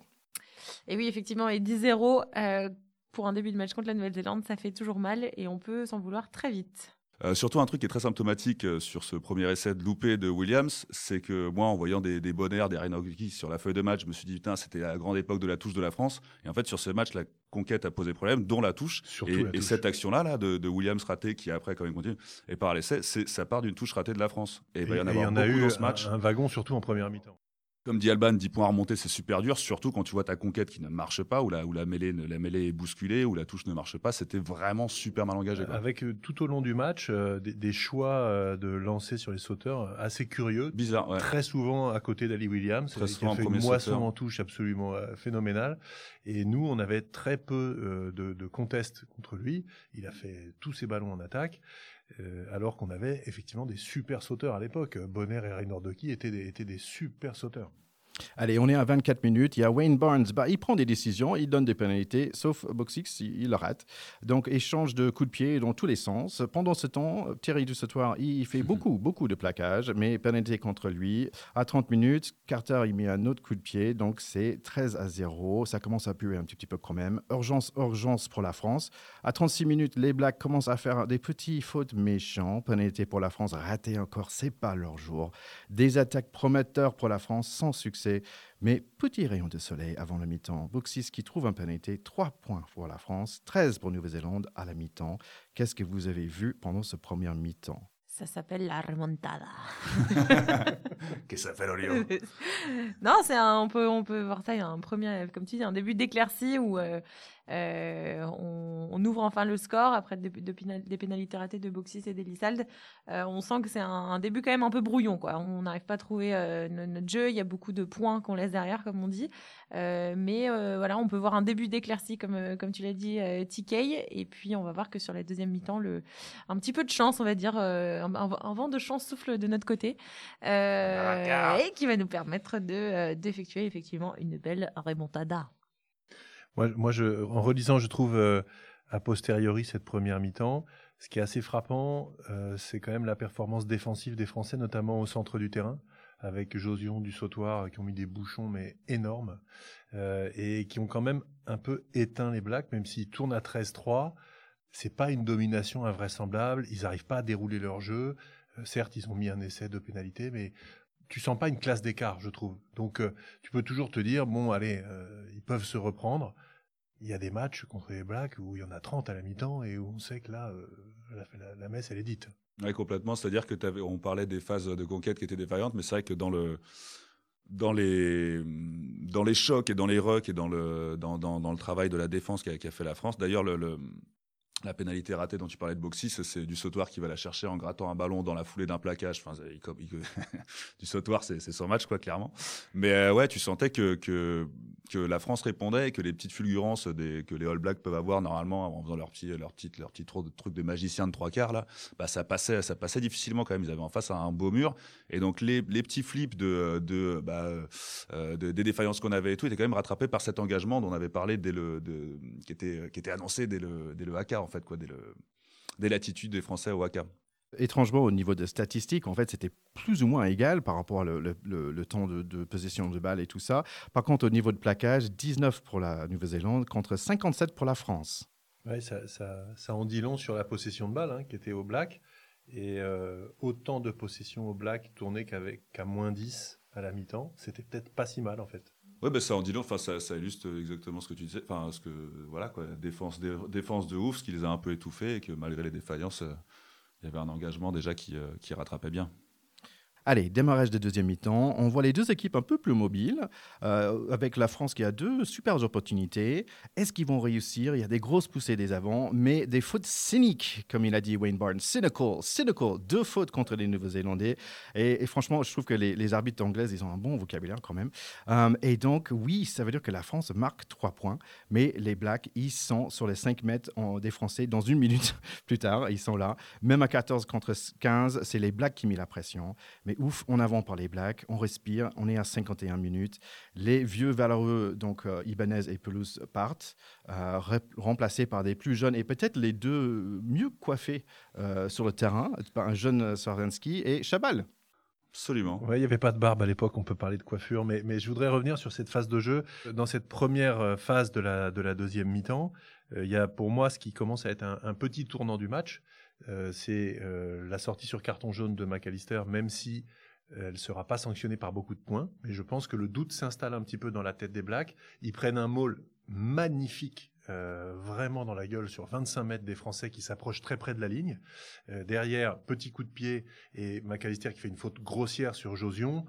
Et oui, effectivement, et 10-0 euh, pour un début de match contre la Nouvelle-Zélande, ça fait toujours mal et on peut s'en vouloir très vite. Euh, surtout un truc qui est très symptomatique euh, sur ce premier essai de loupé de Williams, c'est que moi, en voyant des, des bonheurs, des Reinoggi sur la feuille de match, je me suis dit, putain, c'était la grande époque de la touche de la France. Et en fait, sur ce match, la conquête a posé problème, dont la touche. Surtout et, la et touche. cette action-là là, de, de Williams raté, qui après, quand même continue, et par l'essai, c'est- ça part d'une touche ratée de la France. Et il va y en il y en a beaucoup eu dans ce match. un, un wagon, surtout en première mi-temps. Comme dit Alban, 10 points à remonter, c'est super dur, surtout quand tu vois ta conquête qui ne marche pas, ou la, ou la, mêlée, ne- la mêlée est bousculée, ou la touche ne marche pas. C'était vraiment super mal engagé. quoi. Avec euh, tout au long du match euh, des, des choix euh, de lancer sur les sauteurs euh, assez curieux. Bizarre, ouais. Très souvent à côté d'Ali Williams, Très qui a fait une moisson sauteur. en touche absolument phénoménale. Et nous, on avait très peu euh, de, de contre lui. Il a fait tous ses ballons en attaque, euh, alors qu'on avait effectivement des super sauteurs à l'époque. Bonner et Reynor Doki étaient des, étaient des super sauteurs. Allez, on est à 24 minutes. Il y a Wayne Barnes. Bah, il prend des décisions, il donne des pénalités, sauf Boxix, il, le rate. Donc, échange de coups de pied dans tous les sens. Pendant ce temps, Thierry Dussautoir, il fait beaucoup, beaucoup de plaquages, mais pénalité contre lui. À 30 minutes, Carter, il met un autre coup de pied. Donc, c'est 13 à 0. Ça commence à puer un petit, petit peu quand même. Urgence, urgence pour la France. À 36 minutes, les Blacks commencent à faire des petits fautes méchants. Pénalité pour la France, raté encore, c'est pas leur jour. Des attaques prometteurs pour la France, sans succès. Mais petit rayon de soleil avant le mi-temps. Boxis qui trouve un pénalité, 3 points pour la France, 13 pour Nouvelle-Zélande à la mi-temps. Qu'est-ce que vous avez vu pendant ce premier mi-temps? Ça s'appelle la remontada. Qu'est-ce que ça fait, Olio non, c'est un- on peut on peut voir ça. Il y a un premier, comme tu dis, un début d'éclaircie où euh, euh, on, on ouvre enfin le score après des, de pénal- des pénalités ratées de Boxis et d'Elisald. Euh, on sent que c'est un, un début quand même un peu brouillon. Quoi. On n'arrive pas à trouver euh, no- notre jeu. Il y a beaucoup de points qu'on laisse derrière, comme on dit. Euh, mais voilà, on peut voir un début d'éclaircie, comme, comme tu l'as dit, TK. Et puis, on va voir que sur la deuxième mi-temps, le, un petit peu de chance, on va dire, un, vent de chance souffle de notre côté. et qui va nous permettre de, d'effectuer effectivement une belle remontada. Moi, je, en relisant, je trouve euh, a posteriori cette première mi-temps, ce qui est assez frappant, euh, c'est quand même la performance défensive des Français, notamment au centre du terrain, avec Josion du Sautoir qui ont mis des bouchons mais énormes euh, et qui ont quand même un peu éteint les Blacks, même s'ils tournent à 13-3. C'est pas une domination invraisemblable. Ils n'arrivent pas à dérouler leur jeu. Certes, ils ont mis un essai de pénalité, mais tu sens pas une classe d'écart, je trouve. Donc, euh, tu peux toujours te dire, bon, allez, euh, ils peuvent se reprendre. Il y a des matchs contre les Blacks où il y en a 30 à la mi-temps et où on sait que là, euh, la, messe, elle est dite. Oui, complètement. C'est-à-dire que on parlait des phases de conquête qui étaient défaillantes, mais c'est vrai que dans le dans les dans les chocs et dans les rucks et dans le dans, le travail de la défense qu'a fait la France. D'ailleurs, le, le- la pénalité ratée dont tu parlais de Boxis, c'est du sautoir qui va la chercher en grattant un ballon dans la foulée d'un plaquage. Enfin, du sautoir, c'est son match, quoi, clairement. Mais euh, ouais, tu sentais que, que la France répondait et que les petites fulgurances que les All Blacks peuvent avoir normalement en faisant leur petit leur leur petit truc de magicien de trois quarts là, bah ça passait ça passait difficilement quand même. Ils avaient en face un, beau mur et donc les, petits flips bah, euh, de- des défaillances qu'on avait et tout étaient quand même rattrapés par cet engagement dont on avait parlé dès le qui était qui était annoncé dès le dès le en fait quoi dès le dès l'attitude des Français au haka. Étrangement, au niveau des statistiques, en fait, c'était plus ou moins égal par rapport au le, le- le temps de, de possession de balle et tout ça. Par contre, au niveau de plaquage, 19 pour la Nouvelle-Zélande contre 57 pour la France. Ouais, ça, ça, ça en dit long sur la possession de balle hein, qui était au Black. Et euh, autant de possession au Black tourné qu'avec qu'à moins 10 à la mi-temps, c'était peut-être pas si mal en fait. Ouais, bah ça en dit long. Enfin, ça, illustre exactement ce que tu disais. Enfin, ce que voilà quoi, défense, dé- défense de ouf, ce qui les a un peu étouffés et que malgré les défaillances, euh, il y avait un engagement déjà qui, euh, qui rattrapait bien. Allez, démarrage de deuxième mi-temps. On voit les deux équipes un peu plus mobiles, euh, avec la France qui a deux super opportunités. Est-ce qu'ils vont réussir? Il y a des grosses poussées des avants, mais des fautes cyniques, comme il a dit Wayne Barnes. Cynical, cynical. Deux fautes contre les Nouveaux-Zélandais. Et, franchement, je trouve que les, arbitres anglais, ils ont un bon vocabulaire quand même. Euh, et donc, oui, ça veut dire que la France marque trois points, mais les Blacks, ils sont sur les 5 mètres en- des Français dans une minute plus tard. Ils sont là. Même à 14 contre 15, c'est les Blacks qui mis la pression. Mais ouf, on avance par les Blacks, on respire, on est à 51 minutes. Les vieux valeureux, donc euh, Ibanez et Pelouse, partent, euh, remplacés par des plus jeunes et peut-être les deux mieux coiffés euh, sur le terrain, par un jeune Swarzynski et Chabal. Absolument. Ouais, il n'y avait pas de barbe à l'époque, on peut parler de coiffure, mais, mais je voudrais revenir sur cette phase de jeu. Dans cette première phase de la, de la deuxième mi-temps, euh, il y a pour moi ce qui commence à être un, un petit tournant du match. Euh, c'est euh, la sortie sur carton jaune de McAllister, même si euh, elle ne sera pas sanctionnée par beaucoup de points. Mais je pense que le doute s'installe un petit peu dans la tête des Blacks. Ils prennent un maul magnifique. euh, vraiment dans la gueule sur 25 mètres des Français qui s'approchent très près de la ligne. Derrière, petit coup de pied et McAllister qui fait une faute grossière sur Josion,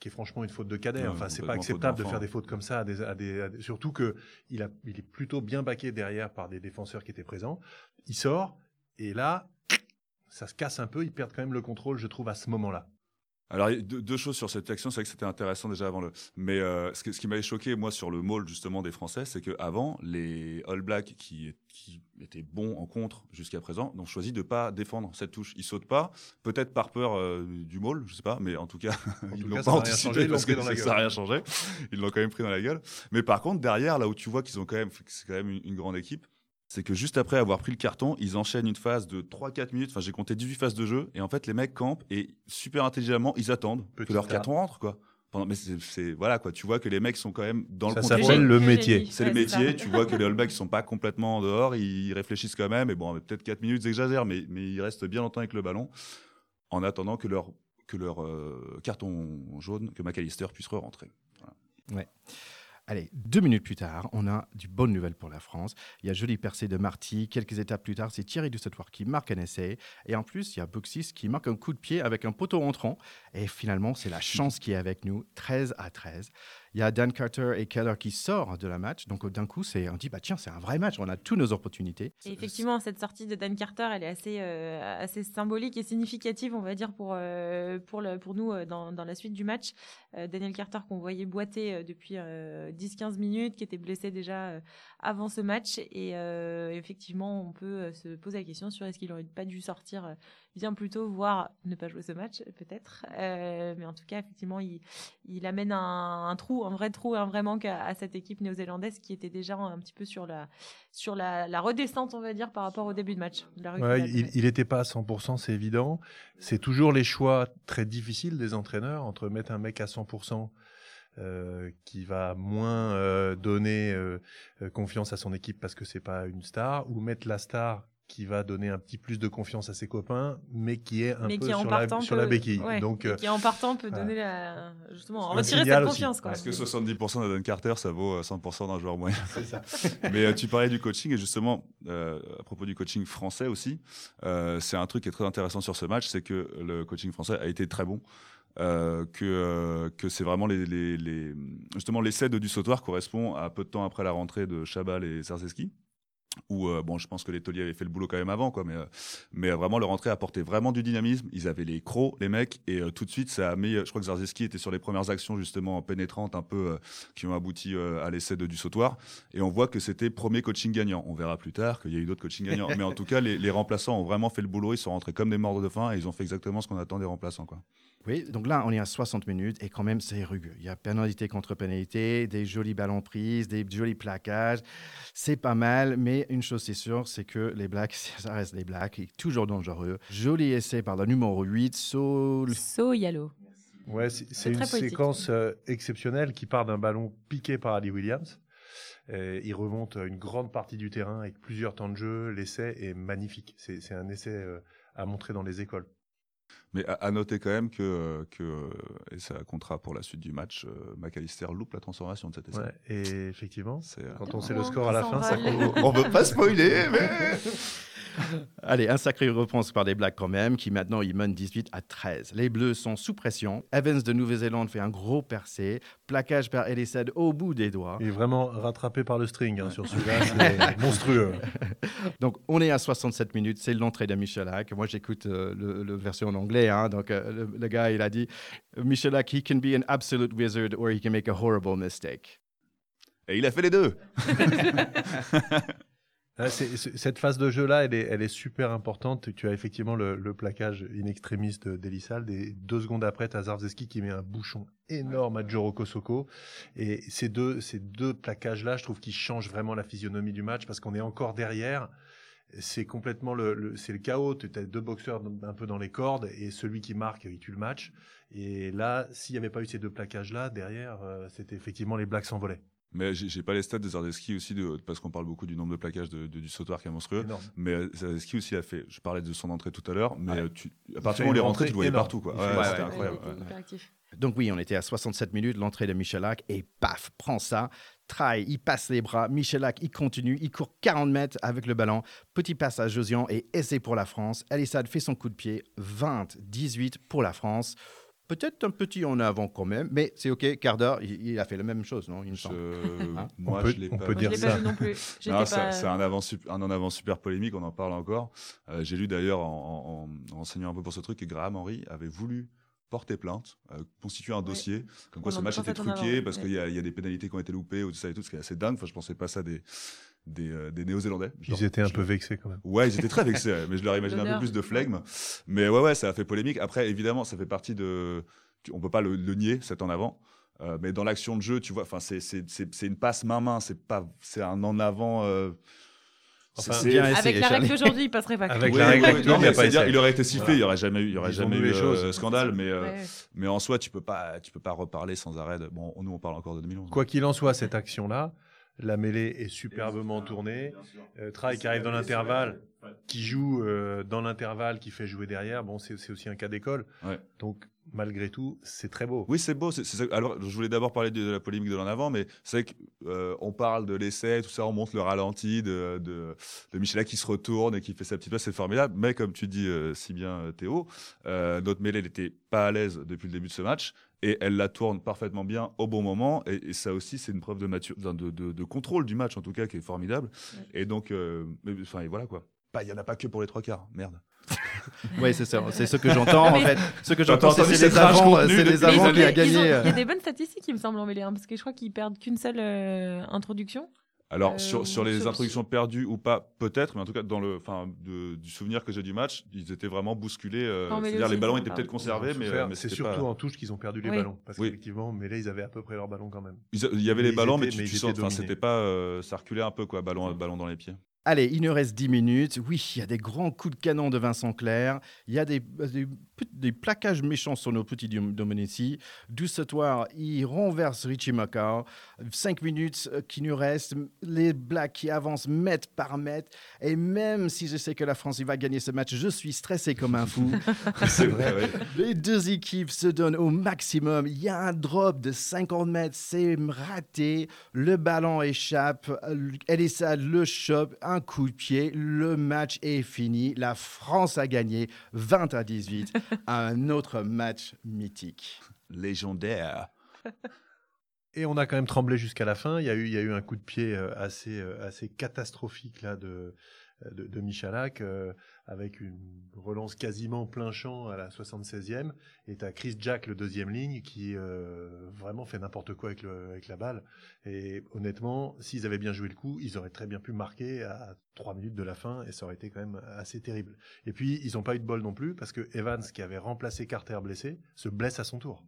qui est franchement une faute de cadet. Enfin, c'est pas acceptable de faire des fautes comme ça, à des, à des- à des- surtout que il, a, il est plutôt bien baqué derrière par des défenseurs qui étaient présents. Il sort et là, ça se casse un peu. Ils perdent quand même le contrôle, je trouve, à ce moment-là. Alors, deux, deux choses sur cette action, c'est vrai que c'était intéressant déjà avant le. Mais euh, ce, que- ce qui m'avait choqué, moi, sur le maul justement des Français, c'est qu'avant, les All Blacks qui, qui étaient bons en contre jusqu'à présent ont choisi de pas défendre cette touche. Ils sautent pas, peut-être par peur euh, du maul, je sais pas, mais en tout cas, ils tout l'ont cas, pas anticipé changé, ils parce que pris dans la ça n'a rien changé. Ils l'ont quand même pris dans la gueule. Mais par contre, derrière, là où tu vois qu'ils ont quand même, c'est quand même une, une grande équipe, c'est que juste après avoir pris le carton, ils enchaînent une phase de 3-4 minutes. Enfin, j'ai compté 18 phases de jeu. Et en fait, les mecs campent et super intelligemment, ils attendent Petit que leur carton rentre, quoi. Pendant, mais c'est, voilà, quoi. Tu vois que les mecs sont quand même dans Ça le s'appelle contrôle. le génie. métier. C'est le Ouais, métier. ça. Tu vois que les All ils sont pas complètement en dehors. Ils réfléchissent quand même. Et bon, peut-être 4 minutes, j'exagère, mais, mais ils restent bien longtemps avec le ballon en attendant que leur, que leur euh, carton jaune, que McAllister puisse re-rentrer. Allez, deux minutes plus tard, on a du bonne nouvelle pour la France. Il y a joli percé de Marty. Quelques étapes plus tard, c'est Thierry Dussetoir qui marque un essai. Et en plus, il y a Boxis qui marque un coup de pied avec un poteau entrant. Et finalement, c'est la chance qui est avec nous, 13 à 13. Il y a Dan Carter et Keller qui sortent de la match. Donc d'un coup, c'est on dit bah tiens, c'est un vrai match. On a toutes nos opportunités. Effectivement, cette sortie de Dan Carter, elle est assez, euh, assez symbolique et significative, on va dire, pour, euh, pour, le, pour nous euh, dans, dans la suite du match. Daniel Carter, qu'on voyait boiter depuis euh, 10-15 minutes, qui était blessé déjà avant ce match. Et effectivement, on peut se poser la question sur est-ce qu'il aurait pas dû sortir bien plus tôt, voire ne pas jouer ce match, peut-être. Euh, mais en tout cas, effectivement, il, il amène un, un trou, un vrai trou, un vrai manque à, à cette équipe néo-zélandaise qui était déjà un petit peu sur la, sur la, la redescente, on va dire, par rapport au début de match. de la Ouais, reculade. il- n'était pas à 100%, c'est évident. C'est toujours les choix très difficiles des entraîneurs entre mettre un mec à 100% euh, qui va moins euh, donner euh, confiance à son équipe parce que c'est pas une star, ou mettre la star qui va donner un petit plus de confiance à ses copains, mais qui est un mais peu sur, la, sur la béquille. ouais, Donc, euh, qui en partant peut donner la, justement retirer cette aussi. confiance quoi. Parce que 70% de Dan Carter, ça vaut euh, 100% d'un joueur moyen. c'est ça. Mais euh, tu parlais du coaching et justement, euh, à propos du coaching français aussi, euh, c'est un truc qui est très intéressant sur ce match, c'est que le coaching français a été très bon. Euh, que, euh, que c'est vraiment les, les, les- justement l'essai de du sautoir correspond à peu de temps après la rentrée de Chabal et Zarzeski où euh, bon je pense que les tauliers avaient fait le boulot quand même avant quoi mais euh, mais vraiment leur entrée apportait vraiment du dynamisme ils avaient les crocs les mecs et euh, tout de suite ça a mis je crois que Zarzeski était sur les premières actions justement pénétrantes un peu qui ont abouti à l'essai de du sautoir et on voit que c'était premier coaching gagnant. On verra plus tard qu'il y a eu d'autres coaching gagnants. Mais en tout cas, les, les remplaçants ont vraiment fait le boulot. Ils sont rentrés comme des morts de faim et ils ont fait exactement ce qu'on attend des remplaçants. Quoi. Oui, donc là, on est à 60 minutes et quand même, c'est rugueux. Il y a pénalité contre pénalité, des jolis ballons prises, des jolis plaquages. C'est pas mal, mais une chose c'est sûre, c'est que les Blacks, ça reste les Blacks, et toujours dangereux. Joli essai par le numéro 8, Saul. So Yalo. Ouais, c'est c'est une séquence euh, exceptionnelle qui part d'un ballon piqué par Ali Williams. Il remonte une grande partie du terrain avec plusieurs temps de jeu. L'essai est magnifique. C'est c'est un essai euh, à montrer dans les écoles. Mais à, à noter quand même que, euh, que euh, et ça comptera pour la suite du match, euh, McAllister loupe la transformation de cet essai. Ouais, et effectivement, C'est, quand on sait le score à la fin, ça on veut pas spoiler, mais Allez, un sacré réponse par les Blacks quand même, qui maintenant ils mènent 18 à 13. Les Bleus sont sous pression. Evans de Nouvelle-Zélande fait un gros percé. Plaquage par Elisad au bout des doigts. Il est vraiment rattrapé par le string hein, sur celui-là. C'est monstrueux. Donc, on est à 67 minutes. C'est l'entrée de Michalak. Moi, j'écoute euh, le, le version en anglais. Hein. Donc, euh, le, le gars, il a dit Michalak, he can be an absolute wizard or he can make a horrible mistake. et il a fait les deux. Ah, cette phase de jeu-là, elle est, elle est super importante. Tu as effectivement le, le plaquage in extremis d'Elisald et deux secondes après, tu as Zarzewski qui met un bouchon énorme à Joro Kosoko. Et ces deux, ces deux plaquages-là, je trouve qu'ils changent vraiment la physionomie du match parce qu'on est encore derrière. C'est complètement le, le- c'est le chaos. Tu as deux boxeurs un peu dans les cordes et celui qui marque, il tue le match. Et là, s'il n'y avait pas eu ces deux plaquages-là, derrière, euh, c'était effectivement les Blacks s'envolaient. Mais j'ai, pas les stats de Zardeski aussi, de, parce qu'on parle beaucoup du nombre de plaquages de, de- du sautoir qui est monstrueux. Énorme. Mais euh, Zardeski aussi a fait. Je parlais de son entrée tout à l'heure, mais Ouais. euh, tu, à partir du moment où il est rentré, tu le voyais partout. Quoi. Ouais, c'était ouais, incroyable. Donc, oui, on était à 67 minutes. L'entrée de Michalak et paf, prend ça. Traille, il passe les bras. Michalak, il continue. Il court 40 mètres avec le ballon. Petit passe à Josian et essai pour la France. Elissad fait son coup de pied. 20-18 pour la France. Peut-être un petit en avant quand même, mais c'est OK. Quart d'heure, il, il a fait la même chose, non il me Je- semble. moi, On peut- je l'ai on pas peut vu. Moi, dire je l'ai pas ça. vu non plus. J'étais Non, c'est pas- c'est un, avant, sup- un en avant super polémique, on en parle encore. Euh, J'ai lu d'ailleurs en, en, en renseignant un peu pour ce truc que Graham Henry avait voulu porter plainte, euh, constituer un Ouais. dossier, comme quoi On ce match était avant, truqué parce ouais. qu'il y, a- il y a des pénalités qui ont été loupées ou tout ça et tout, ce qui est assez dingue. Enfin, je pensais pas ça des, des, euh, des Néo-Zélandais. Ils étaient un je peu vexés quand même. Ouais, ils étaient très vexés, ouais, mais je leur imaginais un peu plus de flegme. Mais ouais, ouais, ça a fait polémique. Après, évidemment, ça fait partie de. On peut pas le, le nier, c'est en avant. Euh, mais dans l'action de jeu, tu vois, enfin, c'est c'est c'est c'est une passe main main, c'est pas, c'est un en avant. Enfin, bien Avec essayé, la règle d'aujourd'hui, il passerait pas. Avec Ouais, la règle, ouais, non, mais pas essai. il aurait été sifflé, Voilà. il y aurait jamais eu, il y aurait Ils jamais eu les choses. euh, scandale, mais euh, mais en soi, tu peux pas, tu peux pas reparler sans arrêt. de- Bon, nous, on parle encore de 2011. Quoi qu'il en soit, cette action-là, la mêlée est superbement tournée. Euh, Traille qui arrive dans l'intervalle, qui joue euh, dans l'intervalle, qui fait jouer derrière. Bon, c'est c'est aussi un cas d'école. Ouais. Donc, malgré tout, c'est très beau. Oui, c'est beau. c'est- c'est ça- Alors, je voulais d'abord parler de, de la polémique de l'en avant, mais c'est vrai qu'on parle de l'essai, tout ça, on montre le ralenti de, de, de Michela qui se retourne et qui fait sa petite passe, c'est formidable. Mais comme tu dis euh, si bien, euh, Théo, euh, notre mêlée n'était pas à l'aise depuis le début de ce match et elle la tourne parfaitement bien au bon moment. Et, et ça aussi, c'est une preuve de, mature, de, de- de contrôle du match, en tout cas, qui est formidable. Et donc, euh, mais- enfin, et voilà quoi. Bah, Il n'y en a pas que pour les trois quarts, merde. Oui, c'est ça. C'est ce que j'entends en Mais- fait. Ce que j'entends, c'est c'est les avants, c'est les Mais ils qui ont- a gagné. euh, Il y a des bonnes statistiques, il me semble, en mêlée, hein, parce que je crois qu'ils perdent qu'une seule euh, introduction. Alors, Euh, sur, sur les sur- introductions perdues ou pas, peut-être, mais en tout cas, dans le, enfin, de- du souvenir que j'ai du match, ils étaient vraiment bousculés. euh, mais C'est-à-dire, aussi, les ballons étaient peut-être conservés, mais, mais c'est surtout pas- en touche qu'ils ont perdu les Oui. ballons. Parce Oui. qu'effectivement, Mêlée, ils avaient à peu près leurs ballons quand même. Il y avait Mais les ballons, étaient- mais tu, mais tu c'était pas, euh, ça reculait un peu, quoi, ballon, ballon dans les pieds. Allez, il nous reste 10 minutes. Oui, il y a des grands coups de canon de Vincent Clerc. Il y a des, des, des plaquages méchants sur nos petits Dom- Domenici. D'où ce soir, il renverse Richie Macau. 5 minutes euh, qui nous restent. Les Blacks qui avancent mètre par mètre. Et même si je sais que la France il va gagner ce match, je suis stressé comme un fou. C'est vrai, ouais. Les deux équipes se donnent au maximum. Il y a un drop de 50 mètres, c'est raté. Le ballon échappe. Elissa le chope, un coup de pied. Le match est fini. La France a gagné 20 à 18. un autre match mythique. Légendaire. Et on a quand même tremblé jusqu'à la fin. Il y a eu, il y a eu un coup de pied euh, assez, euh, assez catastrophique là de, de, de Michalak, euh, avec une relance quasiment plein champ à la 76e. Et tu as Chris Jack, le deuxième ligne, qui euh, vraiment fait n'importe quoi avec, le, avec la balle. Et honnêtement, s'ils avaient bien joué le coup, ils auraient très bien pu marquer à 3 minutes de la fin et ça aurait été quand même assez terrible. Et puis, ils n'ont pas eu de bol non plus parce que Evans, qui avait remplacé Carter blessé, se blesse à son tour.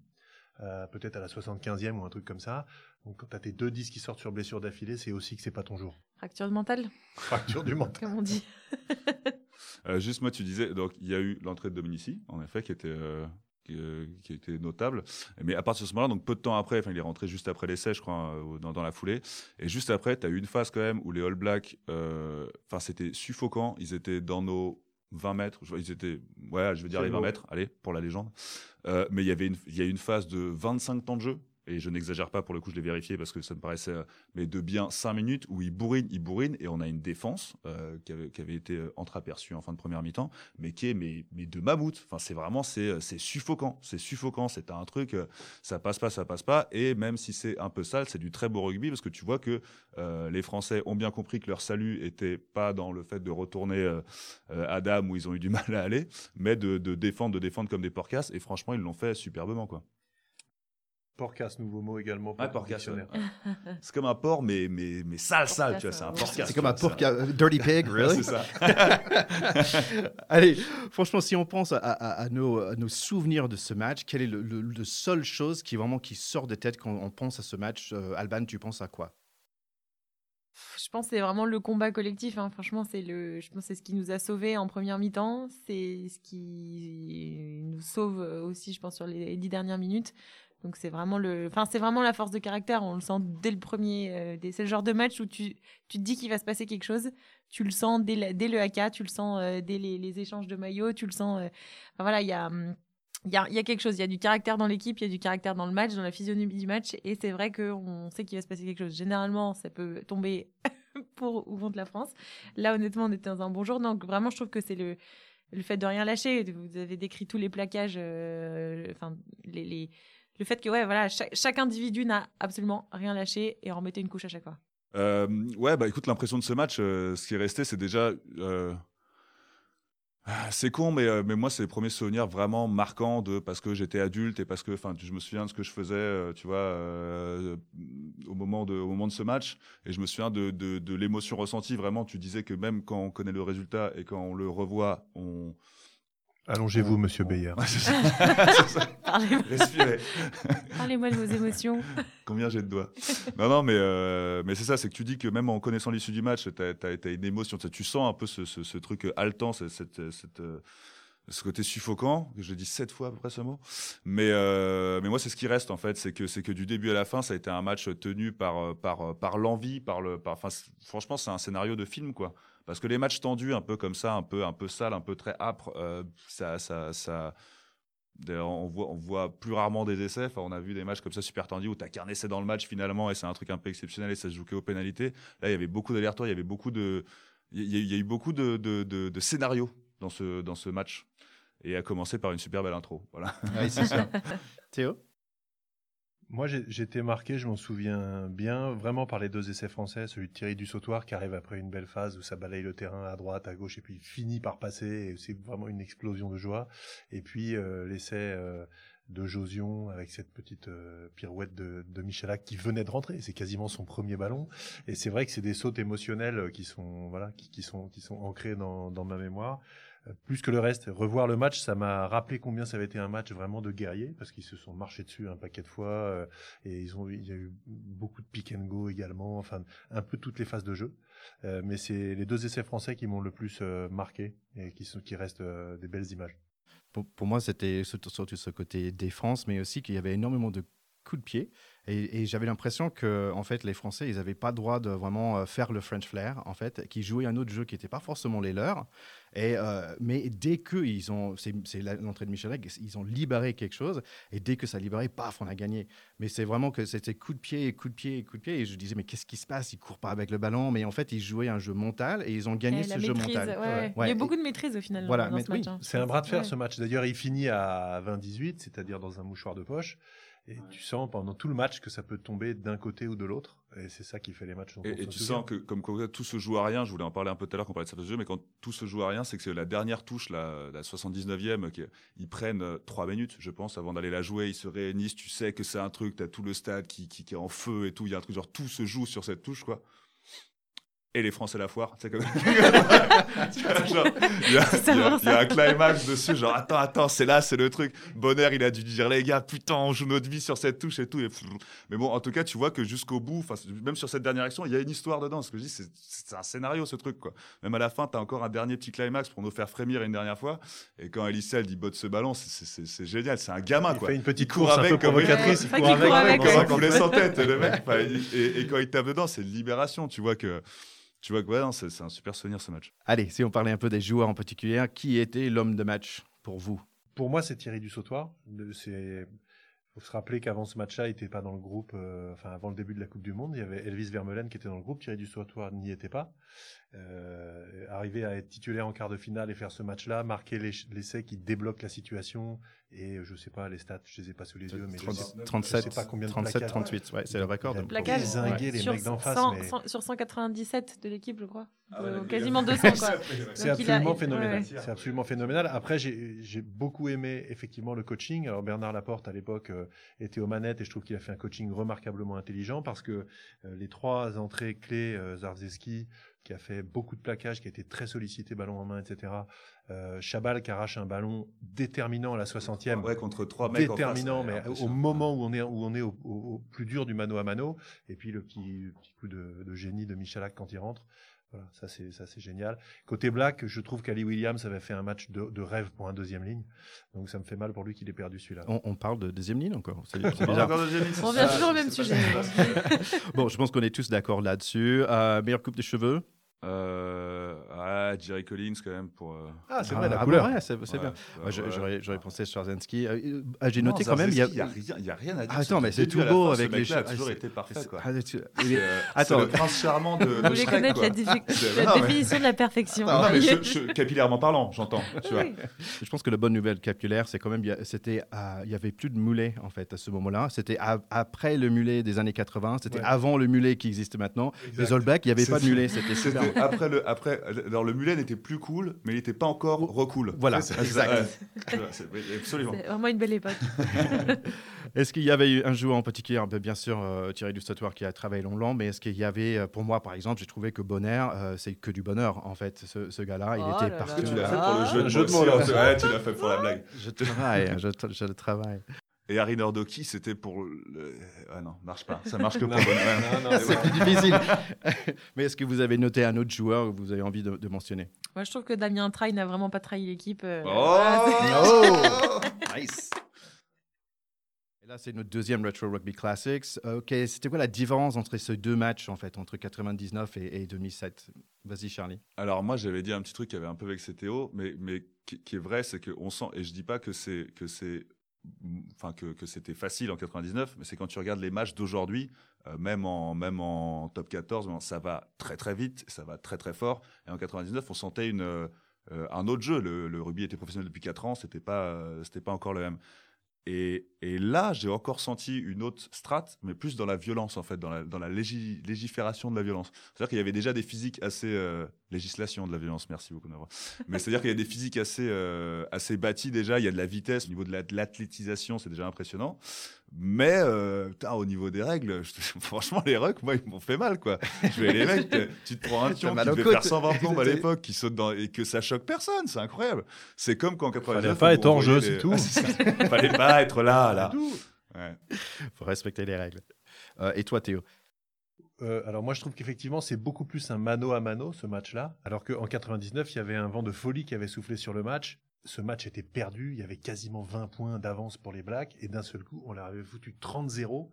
Euh, peut-être à la 75e ou un truc comme ça. Donc quand tu as tes deux disques qui sortent sur blessure d'affilée, c'est aussi que c'est pas ton jour. Fracture mentale, Fracture du mental. comme on dit. Euh, juste moi, tu disais, donc il y a eu l'entrée de Dominici, en effet, qui était, euh, qui, euh, qui était notable. Mais à partir de ce moment-là, donc peu de temps après, enfin il est rentré juste après l'essai, je crois, dans, dans la foulée. Et juste après, tu as eu une phase quand même où les All Blacks, euh, enfin c'était suffocant. Ils étaient dans nos 20 mètres, je ils étaient, ouais, je veux dire les 20 beau. mètres, allez, pour la légende. Euh, mais il y avait une, il y a une phase de 25 temps de jeu. Et je n'exagère pas, pour le coup, je l'ai vérifié parce que ça me paraissait, euh, mais de bien 5 minutes où il bourrine, il bourrine, et on a une défense euh, qui, avait, qui avait été euh, entreaperçue en fin de première mi-temps, mais qui est mais, mais de mammouth. Enfin, c'est vraiment, c'est suffocant. C'est suffocant. C'est un truc, ça passe pas, ça passe pas. Et même si c'est un peu sale, c'est du très beau rugby parce que tu vois que les Français ont bien compris que leur salut était pas dans le fait de retourner à Dame où ils ont eu du mal à aller, mais de, de défendre, de défendre comme des porcasses. Et franchement, ils l'ont fait superbement, quoi. Porcas, nouveau mot également pour Ouais, porcasse. C'est comme un porc, mais, mais, mais sale, sale, tu vois. C'est un Porcasse, porcasse. C'est comme un tu vois, porc, euh, dirty pig, really? c'est ça. Allez, franchement, si on pense à, à- à nos, à nos souvenirs de ce match, quelle est le, le, le seule chose qui vraiment qui sort de tête quand on pense à ce match Euh, Alban, tu penses à quoi? Je pense que c'est vraiment le combat collectif. hein. Franchement, c'est le, je pense c'est ce qui nous a sauvés en première mi-temps. C'est ce qui nous sauve aussi, je pense, sur les dix dernières minutes. Donc c'est vraiment le, enfin c'est vraiment la force de caractère. On le sent dès le premier. euh, c'est le genre de match où tu, tu te dis qu'il va se passer quelque chose. Tu le sens dès, dès le AK, tu le sens euh, dès les, échanges de maillots, tu le sens. euh, voilà, il y a. hum, il y, a, y a quelque chose, il y a du caractère dans l'équipe, il y a du caractère dans le match, dans la physionomie du match, et c'est vrai qu'on sait qu'il va se passer quelque chose. Généralement, ça peut tomber pour ou contre la France. Là, honnêtement, on était dans un bon jour. Donc, vraiment, je trouve que c'est le, le fait de rien lâcher. Vous avez décrit tous les plaquages, enfin, les- le fait que, ouais, voilà, chaque, individu n'a absolument rien lâché et en remettait une couche à chaque fois. Euh, ouais, bah écoute, l'impression de ce match, euh, ce qui est resté, c'est déjà. euh, Ah, C'est con, mais, euh, mais moi, c'est les premiers souvenirs vraiment marquants de parce que j'étais adulte et parce que je me souviens de ce que je faisais, tu vois, au, moment de, au moment de ce match. Et je me souviens de, de, de l'émotion ressentie. Vraiment, tu disais que même quand on connaît le résultat et quand on le revoit, on. Allongez-vous, on- monsieur Respirez. Parlez-moi de vos émotions. Combien j'ai de doigts? Non, non, mais, euh, mais c'est ça, c'est que tu dis que même en connaissant l'issue du match, tu as, une émotion, tu sens un peu ce, ce- ce truc haletant, ce- cette, cette, euh, ce côté suffocant, que je dis sept fois à peu près ce mot. Mais, euh, mais moi, c'est ce qui reste en fait, c'est que, c'est que du début à la fin, ça a été un match tenu par, euh, par, euh, par l'envie, par le. Par, franchement, c'est un scénario de film, quoi. Parce que les matchs tendus, un peu comme ça, un peu, un peu sale, un peu très âpre, euh, ça. ça, ça D'ailleurs, on voit, on voit plus rarement des essais. Enfin, on a vu des matchs comme ça super tendus où tu as qu'un essai dans le match finalement et c'est un truc un peu exceptionnel et ça se joue qu'aux pénalités. Là, il y avait beaucoup d'allers-retours, il y avait beaucoup de, il y, a- il y a eu beaucoup de, de, de- de scénarios dans ce, dans ce match. Et à commencer par une super belle intro. Voilà. Oui, c'est sûr. Théo? Moi, été marqué, je m'en souviens bien, vraiment par les deux essais français, celui de Thierry Dussautoir qui arrive après une belle phase où ça balaye le terrain à droite, à gauche, et puis finit par passer, et c'est vraiment une explosion de joie. Et puis euh, l'essai euh, de Josion avec cette petite euh, pirouette de, de Michalak qui venait de rentrer, c'est quasiment son premier ballon. Et c'est vrai que c'est des sautes émotionnelles qui sont voilà, qui, qui sont qui sont ancrées dans, dans ma mémoire. Euh, Plus que le reste, revoir le match, ça m'a rappelé combien ça avait été un match vraiment de guerriers, parce qu'ils se sont marchés dessus un paquet de fois, euh, et ils ont, il y a eu beaucoup de pick and go également, enfin un peu toutes les phases de jeu. Euh, mais c'est les deux essais français qui m'ont le plus marqué et qui, sont, qui restent des belles images. pour, pour moi, c'était surtout, surtout ce côté défense, mais aussi qu'il y avait énormément de coups de pied. Et, et j'avais l'impression que, en fait, les Français, ils n'avaient pas le droit de vraiment euh, faire le French flair, en fait, qui jouaient un autre jeu qui n'était pas forcément les leurs. Et, euh, mais dès que ils ont, c'est l'entrée de Michel ils ont libéré quelque chose, et dès que ça a libéré, paf, on a gagné. Mais c'est vraiment que c'était coup de pied, coup de pied, coup de pied. Et je disais, mais qu'est-ce qui se passe? Ils courent pas avec le ballon. Mais en fait, ils jouaient un jeu mental et ils ont gagné Et ce jeu maîtrise, mental. ouais, ouais. Ouais. Il y a beaucoup de maîtrise au final Voilà, dans mais ce oui, match. hein. C'est un bras de fer Ouais. ce match. D'ailleurs, il finit à 20-18, c'est-à-dire dans un mouchoir de poche. Et tu sens pendant tout le match que ça peut tomber d'un côté ou de l'autre. Et c'est ça qui fait les matchs. Et, et tu sens que, comme quoi tout se joue à rien, je voulais en parler un peu tout à l'heure quand on parlait de ça de jeu, mais quand tout se joue à rien, c'est que c'est la dernière touche, la, la 79e, qui, ils prennent euh, trois minutes, je pense, avant d'aller la jouer. Ils se réunissent, tu sais que c'est un truc, tu as tout le stade qui, qui, qui est en feu et tout. Il y a un truc genre tout se joue sur cette touche, quoi. Et les Français la foire, tu sais comme. Il y, a- C'est y y un climax dessus, genre attends, attends, c'est là, c'est le truc. Bonheur, il a dû dire les gars, putain, on joue notre vie sur cette touche et tout. Et mais bon, en tout cas, tu vois que jusqu'au bout, même sur cette dernière action, il y a une histoire dedans. Ce que je dis, c'est- c'est un scénario ce truc, quoi. Même à la fin, tu as encore un dernier petit climax pour nous faire frémir une dernière fois. Et quand Elisel dit botte ce ballon, c'est- c'est c'est- c'est génial, c'est un gamin, Il quoi. fait une petite Il course un avec peu comme- provocatrice. Ouais, il court avec, avec, un un poulet complet. sans tête, le mec. il- et, et quand il tape dedans, c'est libération. Tu vois que, tu vois que ouais, c'est un super souvenir ce match. Allez, si on parlait un peu des joueurs en particulier, qui était l'homme de match pour vous? Pour moi, c'est Thierry Dussautoir. C'est faut se rappeler qu'avant ce match-là, il n'était pas dans le groupe. euh, enfin, avant le début de la Coupe du Monde, il y avait Elvis Vermeulen qui était dans le groupe. Thierry Dussautoir n'y était pas. Euh, arriver à être titulaire en quart de finale et faire ce match-là, marquer l'ess- l'essai qui débloque la situation. Et je sais pas les stats, je les ai pas sous les yeux, mais je 30 sais- 37, je sais pas combien de 37, plaquages. 38, ouais, c'est le record. Il a de- Plaquage. dézingué les sur, mecs d'en face. 100 mais- 100 sur 197 de l'équipe, je crois. Ah ouais, Euh, quasiment 200, quoi. C'est a- absolument ouais, phénoménal. ouais. C'est absolument phénoménal. Après, j'ai j'ai beaucoup aimé effectivement le coaching. Alors Bernard Laporte à l'époque euh, était aux manettes et je trouve qu'il a fait un coaching remarquablement intelligent parce que euh, les trois entrées clés, euh, Zarzewski qui a fait beaucoup de plaquages, qui a été très sollicité ballon en main, etc. Euh, Chabal qui arrache un ballon déterminant à la 60e. Ouais, contre trois mecs. en face, déterminant, mais au moment où on est, où on est au, au- au plus dur du mano à mano, et puis le petit, le petit coup de, de génie de Michalak quand il rentre. Voilà, ça c'est ça c'est génial. Côté Black, je trouve qu'Ali Williams avait fait un match de, de rêve pour un deuxième ligne, donc ça me fait mal pour lui qu'il ait perdu celui-là. On, on parle de deuxième ligne encore. C'est c'est On bizarre. revient toujours au je même sujet. Bon, je pense qu'on est tous d'accord là-dessus. Euh, meilleure coupe de cheveux? Euh, ah, Jerry Collins quand même pour. euh, Ah, c'est Ah, vrai, la ah couleur. ouais, c'est ouais, bien. ouais, ouais. J'aurais pensé Straczynski. Euh, ah, J'ai Non, noté quand même. Il y a... Y a, rien- y a rien à dire. Ah, attends, mais c'est tout beau avec les mec-là a toujours été parfait, c'est- quoi. ah, tu- euh, Attends. c'est le prince charmant de, Vous voulez connaître la, définition de la perfection. Non, mais je- je- capillairement parlant, j'entends. Je pense que la bonne nouvelle capillaire, c'est quand même, il y a- c'était, euh, il y avait plus de mulet en fait à ce moment-là. C'était après le mulet des années 80. C'était avant le mulet qui existe maintenant. Les Blacks, il n'y avait pas de mulet. C'était super. Après le, après, alors le mulet n'était plus cool, mais il n'était pas encore recool. Voilà, C'est- exact. absolument. C'est vraiment une belle époque. Est-ce qu'il y avait eu un joueur en particulier, ben, bien sûr euh, Thierry Dussatoir qui a travaillé longtemps, mais est-ce qu'il y avait, euh, pour moi par exemple, j'ai trouvé que Bonner, euh, c'est que du bonheur en fait, ce, ce gars-là, il Oh était partout. Tu l'as fait Ah. pour le jeu de, Un jeu de mots Ouais, tu l'as fait pour la blague. Je travaille, je, je travaille. Et Harry Nordoki, c'était pour le. Ah non, marche pas. Ça marche que pour C'est plus difficile. mais est-ce que vous avez noté un autre joueur que vous avez envie de, de mentionner? Moi, je trouve que Damien Traille n'a vraiment pas trahi l'équipe. euh, Oh c'est- Nice Et là, c'est notre deuxième Retro Rugby Classics. Euh, ok, c'était quoi la différence entre ces deux matchs, en fait, entre 99 et, et 2007 Vas-y, Charlie. Alors moi j'avais dit un petit truc qui avait un peu vexé Théo, mais, mais qui, qui est vrai, c'est qu'on sent, et je dis pas que c'est que c'est enfin que, que c'était facile en 99, mais c'est quand tu regardes les matchs d'aujourd'hui, euh, même en même en top 14, bon, ça va très très vite, ça va très très fort. Et en 99, on sentait une euh, un autre jeu. Le, le rugby était professionnel depuis 4 ans, c'était pas euh, c'était pas encore le même. Et, et là, j'ai encore senti une autre strate, mais plus dans la violence, en fait, dans la, dans la légi- légifération de la violence. C'est-à-dire qu'il y avait déjà des physiques assez... législation de la violence, merci beaucoup. Navra. Mais c'est-à-dire qu'il y a des physiques assez, euh, assez bâties déjà, il y a de la vitesse, au niveau de la- de l'athlétisation, c'est déjà impressionnant. Mais euh, au niveau des règles, je franchement, les rucks, moi, ils m'ont fait mal, quoi. Je vais les mecs, euh, tu te prends un pion qui devait faire 120 plombes à l'époque, qui saute dans... et que ça choque personne, c'est incroyable. C'est comme quand en 99... Fallait pas être hors jeu, voyait c'est les- tout. Ah. Fallait pas être là, là. Ouais. faut respecter les règles. Euh, et toi, Théo? Euh, alors moi je trouve qu'effectivement c'est beaucoup plus un mano à mano ce match-là, alors qu'en 99 il y avait un vent de folie qui avait soufflé sur le match. Ce match était perdu, il y avait quasiment 20 points d'avance pour les Blacks et d'un seul coup on leur avait foutu 30-0.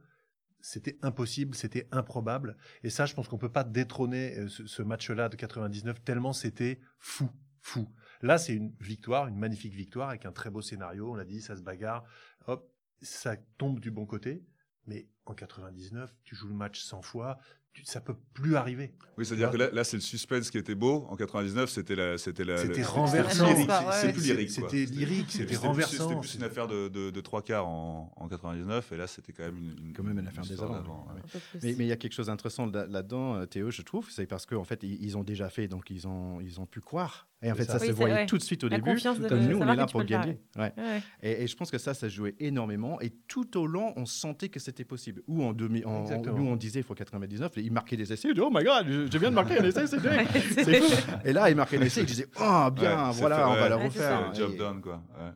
C'était impossible, c'était improbable. Et ça je pense qu'on peut pas détrôner euh, ce, ce match-là de 99 tellement c'était fou, fou. Là c'est une victoire, une magnifique victoire avec un très beau scénario. On l'a dit, ça se bagarre, hop, ça tombe du bon côté. Mais en 99, tu joues le match 100 fois, tu, ça peut plus arriver. Oui, c'est-à-dire que là, là, c'est le suspense qui était beau. En 99, c'était la, c'était la, C'était renversant. plus lyrique. Ouais, C'est plus lyrique. C'était lyrique, C'était renversant. C'était plus une affaire de, de, de trois quarts en, en 99, et là, c'était quand même une, Quand même une affaire des avant, ouais. Mais mais il y a quelque chose d'intéressant là- là-dedans, euh, Théo, je trouve, c'est parce qu'en fait, ils, ils ont déjà fait, donc ils ont, ils ont pu croire. Et en fait, ça. ça, Oui, se voyait tout de suite au La début. de Comme nous, on est là pour gagner. Ouais. Ouais. Et, et je pense que ça, ça jouait énormément. Et tout au long, on sentait que c'était possible. Ou en demi, en, nous, on disait il faut 99. Ils marquaient des essais. Ils disaient, oh my god, je, je viens de marquer un essai, c'est dingue. Ouais, C'est fou. Et là, ils marquaient un essai. Ils disaient, oh bien, voilà, fait, on va le refaire. Job Et- done, quoi. ouais.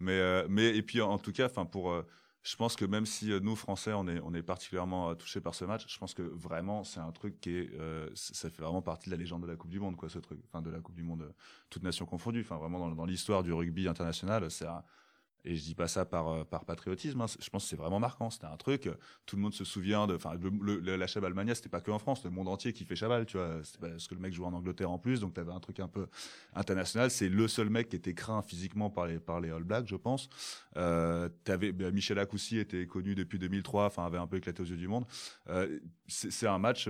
Mais, euh, mais, et puis, en tout cas, enfin, pour. euh, je pense que même si euh, nous, Français, on est, on est particulièrement euh, touchés par ce match, je pense que vraiment, c'est un truc qui est. euh, ça fait vraiment partie de la légende de la Coupe du Monde, quoi, ce truc. Enfin, de la Coupe du Monde, toute nation confondue. Enfin, vraiment, dans, dans l'histoire du rugby international, c'est. Et je dis pas ça par, euh, patriotisme, hein, je pense que c'est vraiment marquant. C'était un truc, euh, tout le monde se souvient de. Enfin, le, la Chabal Mania, c'était pas que en France, le monde entier qui fait Chabal, tu vois. C'est parce que le mec jouait en Angleterre en plus, donc tu avais un truc un peu international. C'est le seul mec qui était craint physiquement par les, par les All Blacks, je pense. Euh, t'avais, ben, Michel Acoussi était connu depuis 2003, enfin avait un peu éclaté aux yeux du monde. C'est, un match,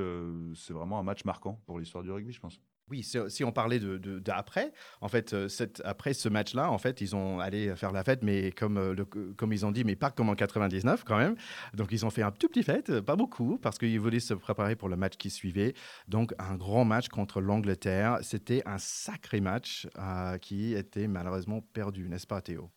c'est vraiment un match marquant pour l'histoire du rugby, je pense. Oui, si, on parlait de, de- d'après, en fait, euh, après ce match-là, en fait, ils ont allé faire la fête, mais comme, euh, comme ils ont dit, mais pas comme en 99 quand même. Donc, ils ont fait un tout petit fête, euh, pas beaucoup, parce qu'ils voulaient se préparer pour le match qui suivait. Donc, un grand match contre l'Angleterre. C'était un sacré match qui était malheureusement perdu, n'est-ce pas, Théo?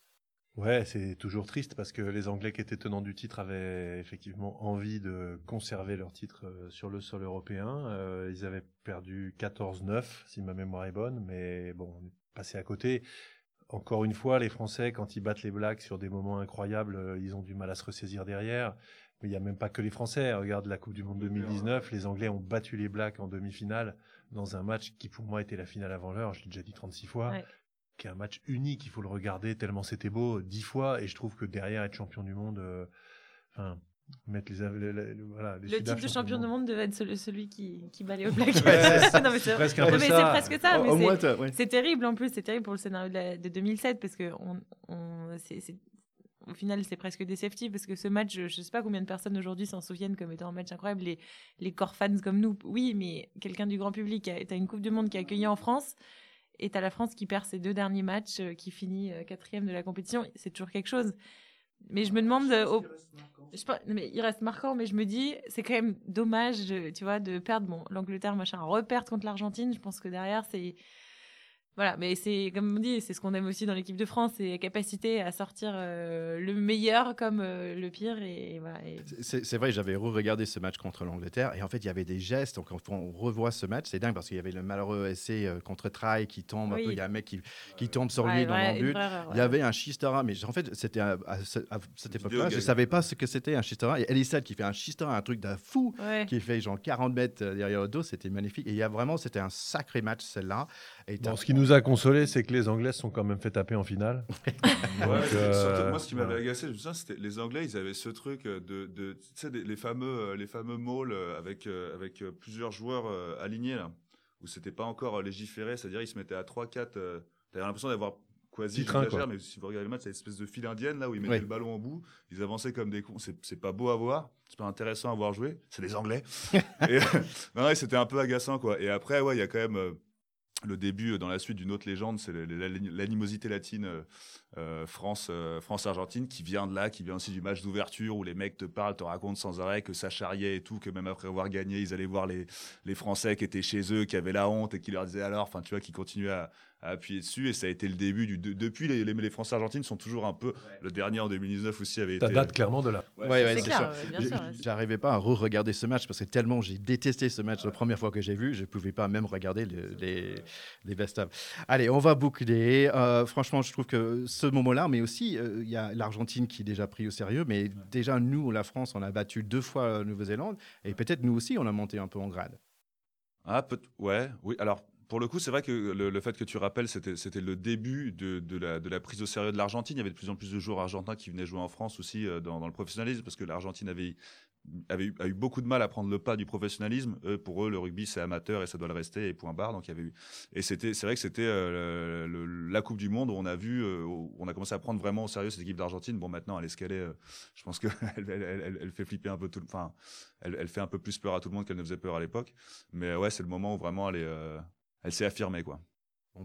Ouais, c'est toujours triste parce que les Anglais qui étaient tenants du titre avaient effectivement envie de conserver leur titre euh, sur le sol européen. Euh, ils avaient perdu 14-9, si ma mémoire est bonne, mais bon, on est passé à côté. Encore une fois, les Français, quand ils battent les Blacks sur des moments incroyables, euh, ils ont du mal à se ressaisir derrière. Il n'y a même pas que les Français. Regarde la Coupe du Monde 2019, les Anglais ont battu les Blacks en demi-finale dans un match qui pour moi était la finale avant l'heure, je l'ai déjà dit 36 fois. Qui est un match unique, il faut le regarder tellement c'était beau dix fois et je trouve que derrière être champion du monde, euh, enfin mettre les, les- les- les- voilà les Le titre de champion du monde devait être celui, celui qui, qui bat les All Blacks. c'est Non, mais c'est presque presque ça. Mais c'est- moins, t'as- ouais. C'est terrible en plus, c'est terrible pour le scénario de, la- de 2007 parce que on, au final c'est presque déceptif parce que ce match, je, je sais pas combien de personnes aujourd'hui s'en souviennent comme étant un match incroyable. Les, les core fans comme nous, oui, mais quelqu'un du grand public, tu as une Coupe du Monde qui est accueillie en France et tu as la France qui perd ses deux derniers matchs, euh, qui finit euh, quatrième de la compétition, c'est toujours quelque chose. Mais je me demande, au- Je non, mais il reste marquant, mais je me dis, c'est quand même dommage, de- tu vois, de perdre bon, l'Angleterre, machin, reperdre contre l'Argentine. Je pense que derrière, c'est. Voilà, mais c'est comme on dit, c'est ce qu'on aime aussi dans l'équipe de France, c'est la capacité à sortir euh, le meilleur comme euh, le pire. Et, voilà, et- C'est c'est vrai, j'avais re-regardé ce match contre l'Angleterre et en fait, il y avait des gestes. Donc, quand on revoit ce match, c'est dingue parce qu'il y avait le malheureux essai euh, contre Traille qui tombe un Oui. peu. Il y a un mec qui, qui tombe sur Ouais, lui dans ouais, le une but. vraie erreur, Il y ouais. avait un Chistera, mais en fait, c'était à, à à cette époque-là, je game. savais pas ce que c'était un Chistera. Et Elisal qui fait un Chistera, un truc d'un fou, Ouais. qui fait genre 40 mètres derrière le dos, c'était magnifique. Et il y a vraiment, c'était un sacré match celle-là. Et Bon, ce qui nous a consolé, c'est que les Anglais se sont quand même fait taper en finale. Donc, Ouais, euh, surtout, moi, ce qui m'avait agacé, je me souviens, c'était les Anglais, ils avaient ce truc de, de tu sais, les fameux, euh, les fameux malls euh, avec, avec plusieurs joueurs alignés, là, où c'était pas encore légiféré, c'est-à-dire ils se mettaient à 3-4, euh, t'avais l'impression d'avoir quasi, train, mais si vous regardez le match, c'est une espèce de file indienne, là, où ils mettaient le ballon au bout, ils avançaient comme des cons, c'est c'est pas beau à voir, c'est pas intéressant à voir jouer, c'est les Anglais. Et, non, ouais, c'était un peu agaçant, quoi. Et après, ouais, il y a quand même... le début euh, dans la suite d'une autre légende, c'est l'animosité latine euh, euh, France, euh, France-Argentine qui vient de là, qui vient aussi du match d'ouverture où les mecs te parlent, te racontent sans arrêt que ça charriait et tout, que même après avoir gagné, ils allaient voir les, les Français qui étaient chez eux, qui avaient la honte et qui leur disaient alors, enfin tu vois, qui continuaient à appuyer dessus et ça a été le début du. de- depuis, les, les, les Français-Argentines sont toujours un peu. Le dernier en 2019 aussi avait Ça été. date clairement de là. Ouais, ouais, c'est clair, ouais, ouais. J'arrivais pas à re-regarder ce match parce que tellement j'ai détesté ce match la première fois que j'ai vu, je pouvais pas même regarder le- les, les best-of. Allez, on va boucler. Euh, franchement, je trouve que ce moment-là, mais aussi, euh, il y a l'Argentine qui est déjà pris au sérieux, mais déjà, nous, la France, on a battu deux fois la Nouvelle-Zélande et peut-être nous aussi, on a monté un peu en grade. Ah, peut ouais, oui. Alors, pour le coup, c'est vrai que le, fait que tu rappelles, c'était le début de, la, prise au sérieux de l'Argentine. Il y avait de plus en plus de joueurs argentins qui venaient jouer en France aussi euh, dans, le professionnalisme, parce que l'Argentine avait, eu, a eu beaucoup de mal à prendre le pas du professionnalisme. Pour eux, le rugby, c'est amateur et ça doit le rester, et point barre. Donc, il y avait. Et c'est vrai que c'était euh, la Coupe du Monde où on a vu, euh, on a commencé à prendre vraiment au sérieux cette équipe d'Argentine. Bon, maintenant, elle est ce qu'elle est. je pense qu'elle elle, elle, elle- elle fait flipper un peu tout le... Enfin, elle, fait un peu plus peur à tout le monde qu'elle ne faisait peur à l'époque. Mais ouais, c'est le moment où vraiment elle est, elle s'est affirmée, quoi.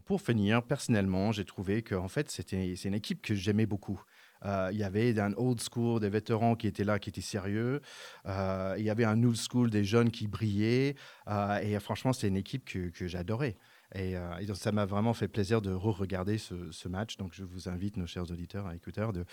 Pour finir, personnellement, j'ai trouvé que en fait, c'était c'est une équipe que j'aimais beaucoup. Euh, il y avait un old school, des vétérans qui étaient là, qui étaient sérieux. Euh, il y avait un new school, des jeunes qui brillaient. Euh, et franchement, c'est une équipe que, que j'adorais. Et, euh, et donc, ça m'a vraiment fait plaisir de re-regarder ce, match. Donc, je vous invite, nos chers auditeurs et écouteurs, de,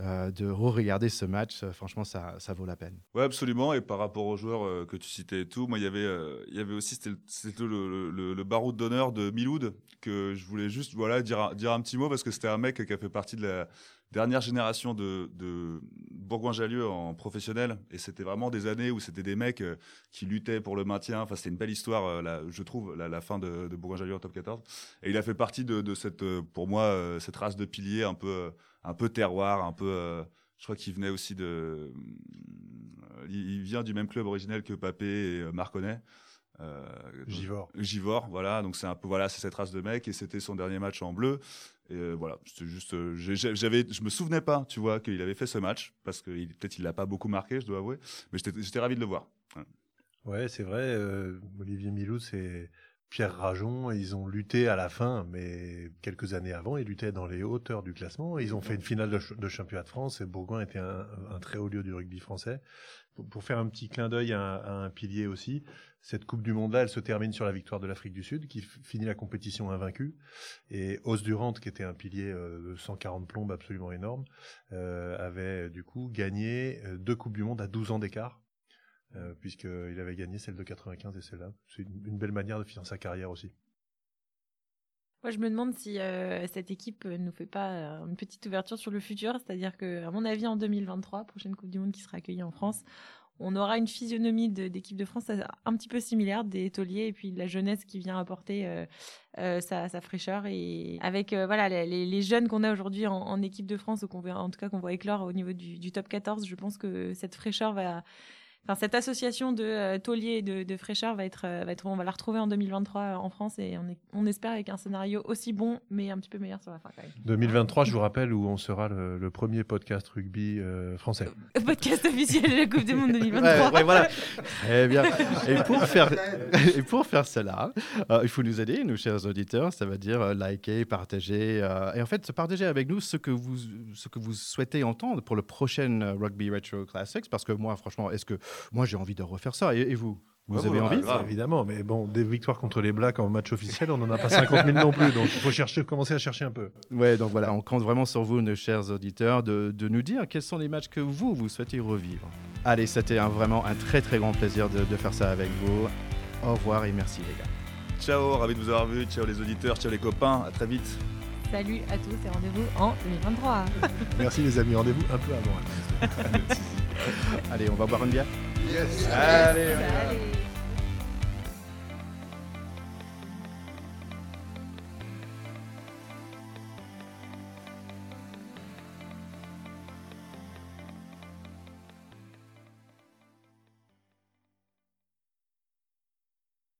euh, de re-regarder ce match. Euh, Franchement, ça, ça vaut la peine. Ouais, absolument. Et par rapport aux joueurs que tu citais et tout, moi, il y avait, y avait aussi, c'était le- le, le, le d'honneur de Miloud, que je voulais juste voilà, dire, dire un petit mot parce que c'était un mec qui a fait partie de la dernière génération de, de Bourgoin-Jallieu en professionnel. Et c'était vraiment des années où c'était des mecs euh, qui luttaient pour le maintien. Enfin, c'était une belle histoire, euh, je trouve, la, fin de, de Bourgoin-Jallieu en top 14. Et il a fait partie de, cette, euh, pour moi, cette race de piliers un peu, un peu terroir, un peu. je crois qu'il venait aussi de. Il vient du même club originel que Papé et Marconnet. Euh, Givor. Givor, voilà. Donc c'est un peu, voilà, c'est cette race de mec et c'était son dernier match en bleu. Et euh, voilà, c'était juste, euh, j'avais, je me souvenais pas, tu vois, qu'il avait fait ce match parce que peut-être il l'a pas beaucoup marqué, je dois avouer. Mais j'étais, ravi de le voir. Ouais. Ouais, c'est vrai. euh, Olivier Milou, c'est Pierre Rajon. Ils ont lutté à la fin, mais quelques années avant, ils luttaient dans les hauteurs du classement. Ils ont fait une finale de, ch- de championnat de France et Bourgoin était un, un très haut lieu du rugby français. Pour, pour faire un petit clin d'œil à un pilier aussi, cette Coupe du Monde-là, elle se termine sur la victoire de l'Afrique du Sud, qui finit la compétition invaincue. Et Os Durant, qui était un pilier euh, de 140 plombes absolument énorme, euh, avait du coup gagné euh, deux Coupes du Monde à 12 ans d'écart puisqu'il avait gagné celle de 95 et celle-là. C'est une, belle manière de finir sa carrière aussi. Moi, je me demande si cette équipe ne nous fait pas une petite ouverture sur le futur. C'est-à-dire que, à mon avis, en 2023, prochaine Coupe du Monde qui sera accueillie en France, on aura une physionomie d'équipe de, France un petit peu similaire des tauliers et puis de la jeunesse qui vient apporter euh, euh, sa, fraîcheur. Et avec euh, voilà, les, jeunes qu'on a aujourd'hui en, équipe de France, ou qu'on en tout cas qu'on voit éclore au niveau du, du top 14, je pense que cette fraîcheur va Enfin, cette association de euh, tauliers et de, de fraîcheur va être, euh, va être, on va la retrouver en 2023 euh, en France et on, est- on espère avec un scénario aussi bon, mais un petit peu meilleur sur la fin quand même. 2023, je vous rappelle, où on sera le, le premier podcast rugby euh, français. Podcast officiel de la Coupe du Monde 2023. Ouais, ouais, voilà. Très bien. Et pour faire, et pour faire cela, il faut nous aider, nous chers auditeurs. Ça veut dire liker, partager. et en fait, partager avec nous ce que vous, ce que vous souhaitez entendre pour le prochain Rugby Retro Classics. Parce que moi, franchement, est-ce que moi j'ai envie de refaire ça Et, et vous Vous Ouais, avez envie grave. Évidemment, mais bon, des victoires contre les Blacks en match officiel, on n'en a pas 50 000 non plus. Donc il faut chercher, commencer à chercher un peu. Ouais, donc voilà, on compte vraiment sur vous, nos chers auditeurs, de, de nous dire quels sont les matchs que vous, vous souhaitez revivre. Allez, c'était un- vraiment un très très grand plaisir de, de faire ça avec vous. Au revoir et merci les gars. Ciao, ravi de vous avoir vu. Ciao les auditeurs, ciao les copains. À très vite. Salut à tous et rendez-vous en 2023. Merci les amis, rendez-vous un peu avant. Allez, on va boire une bière Allez.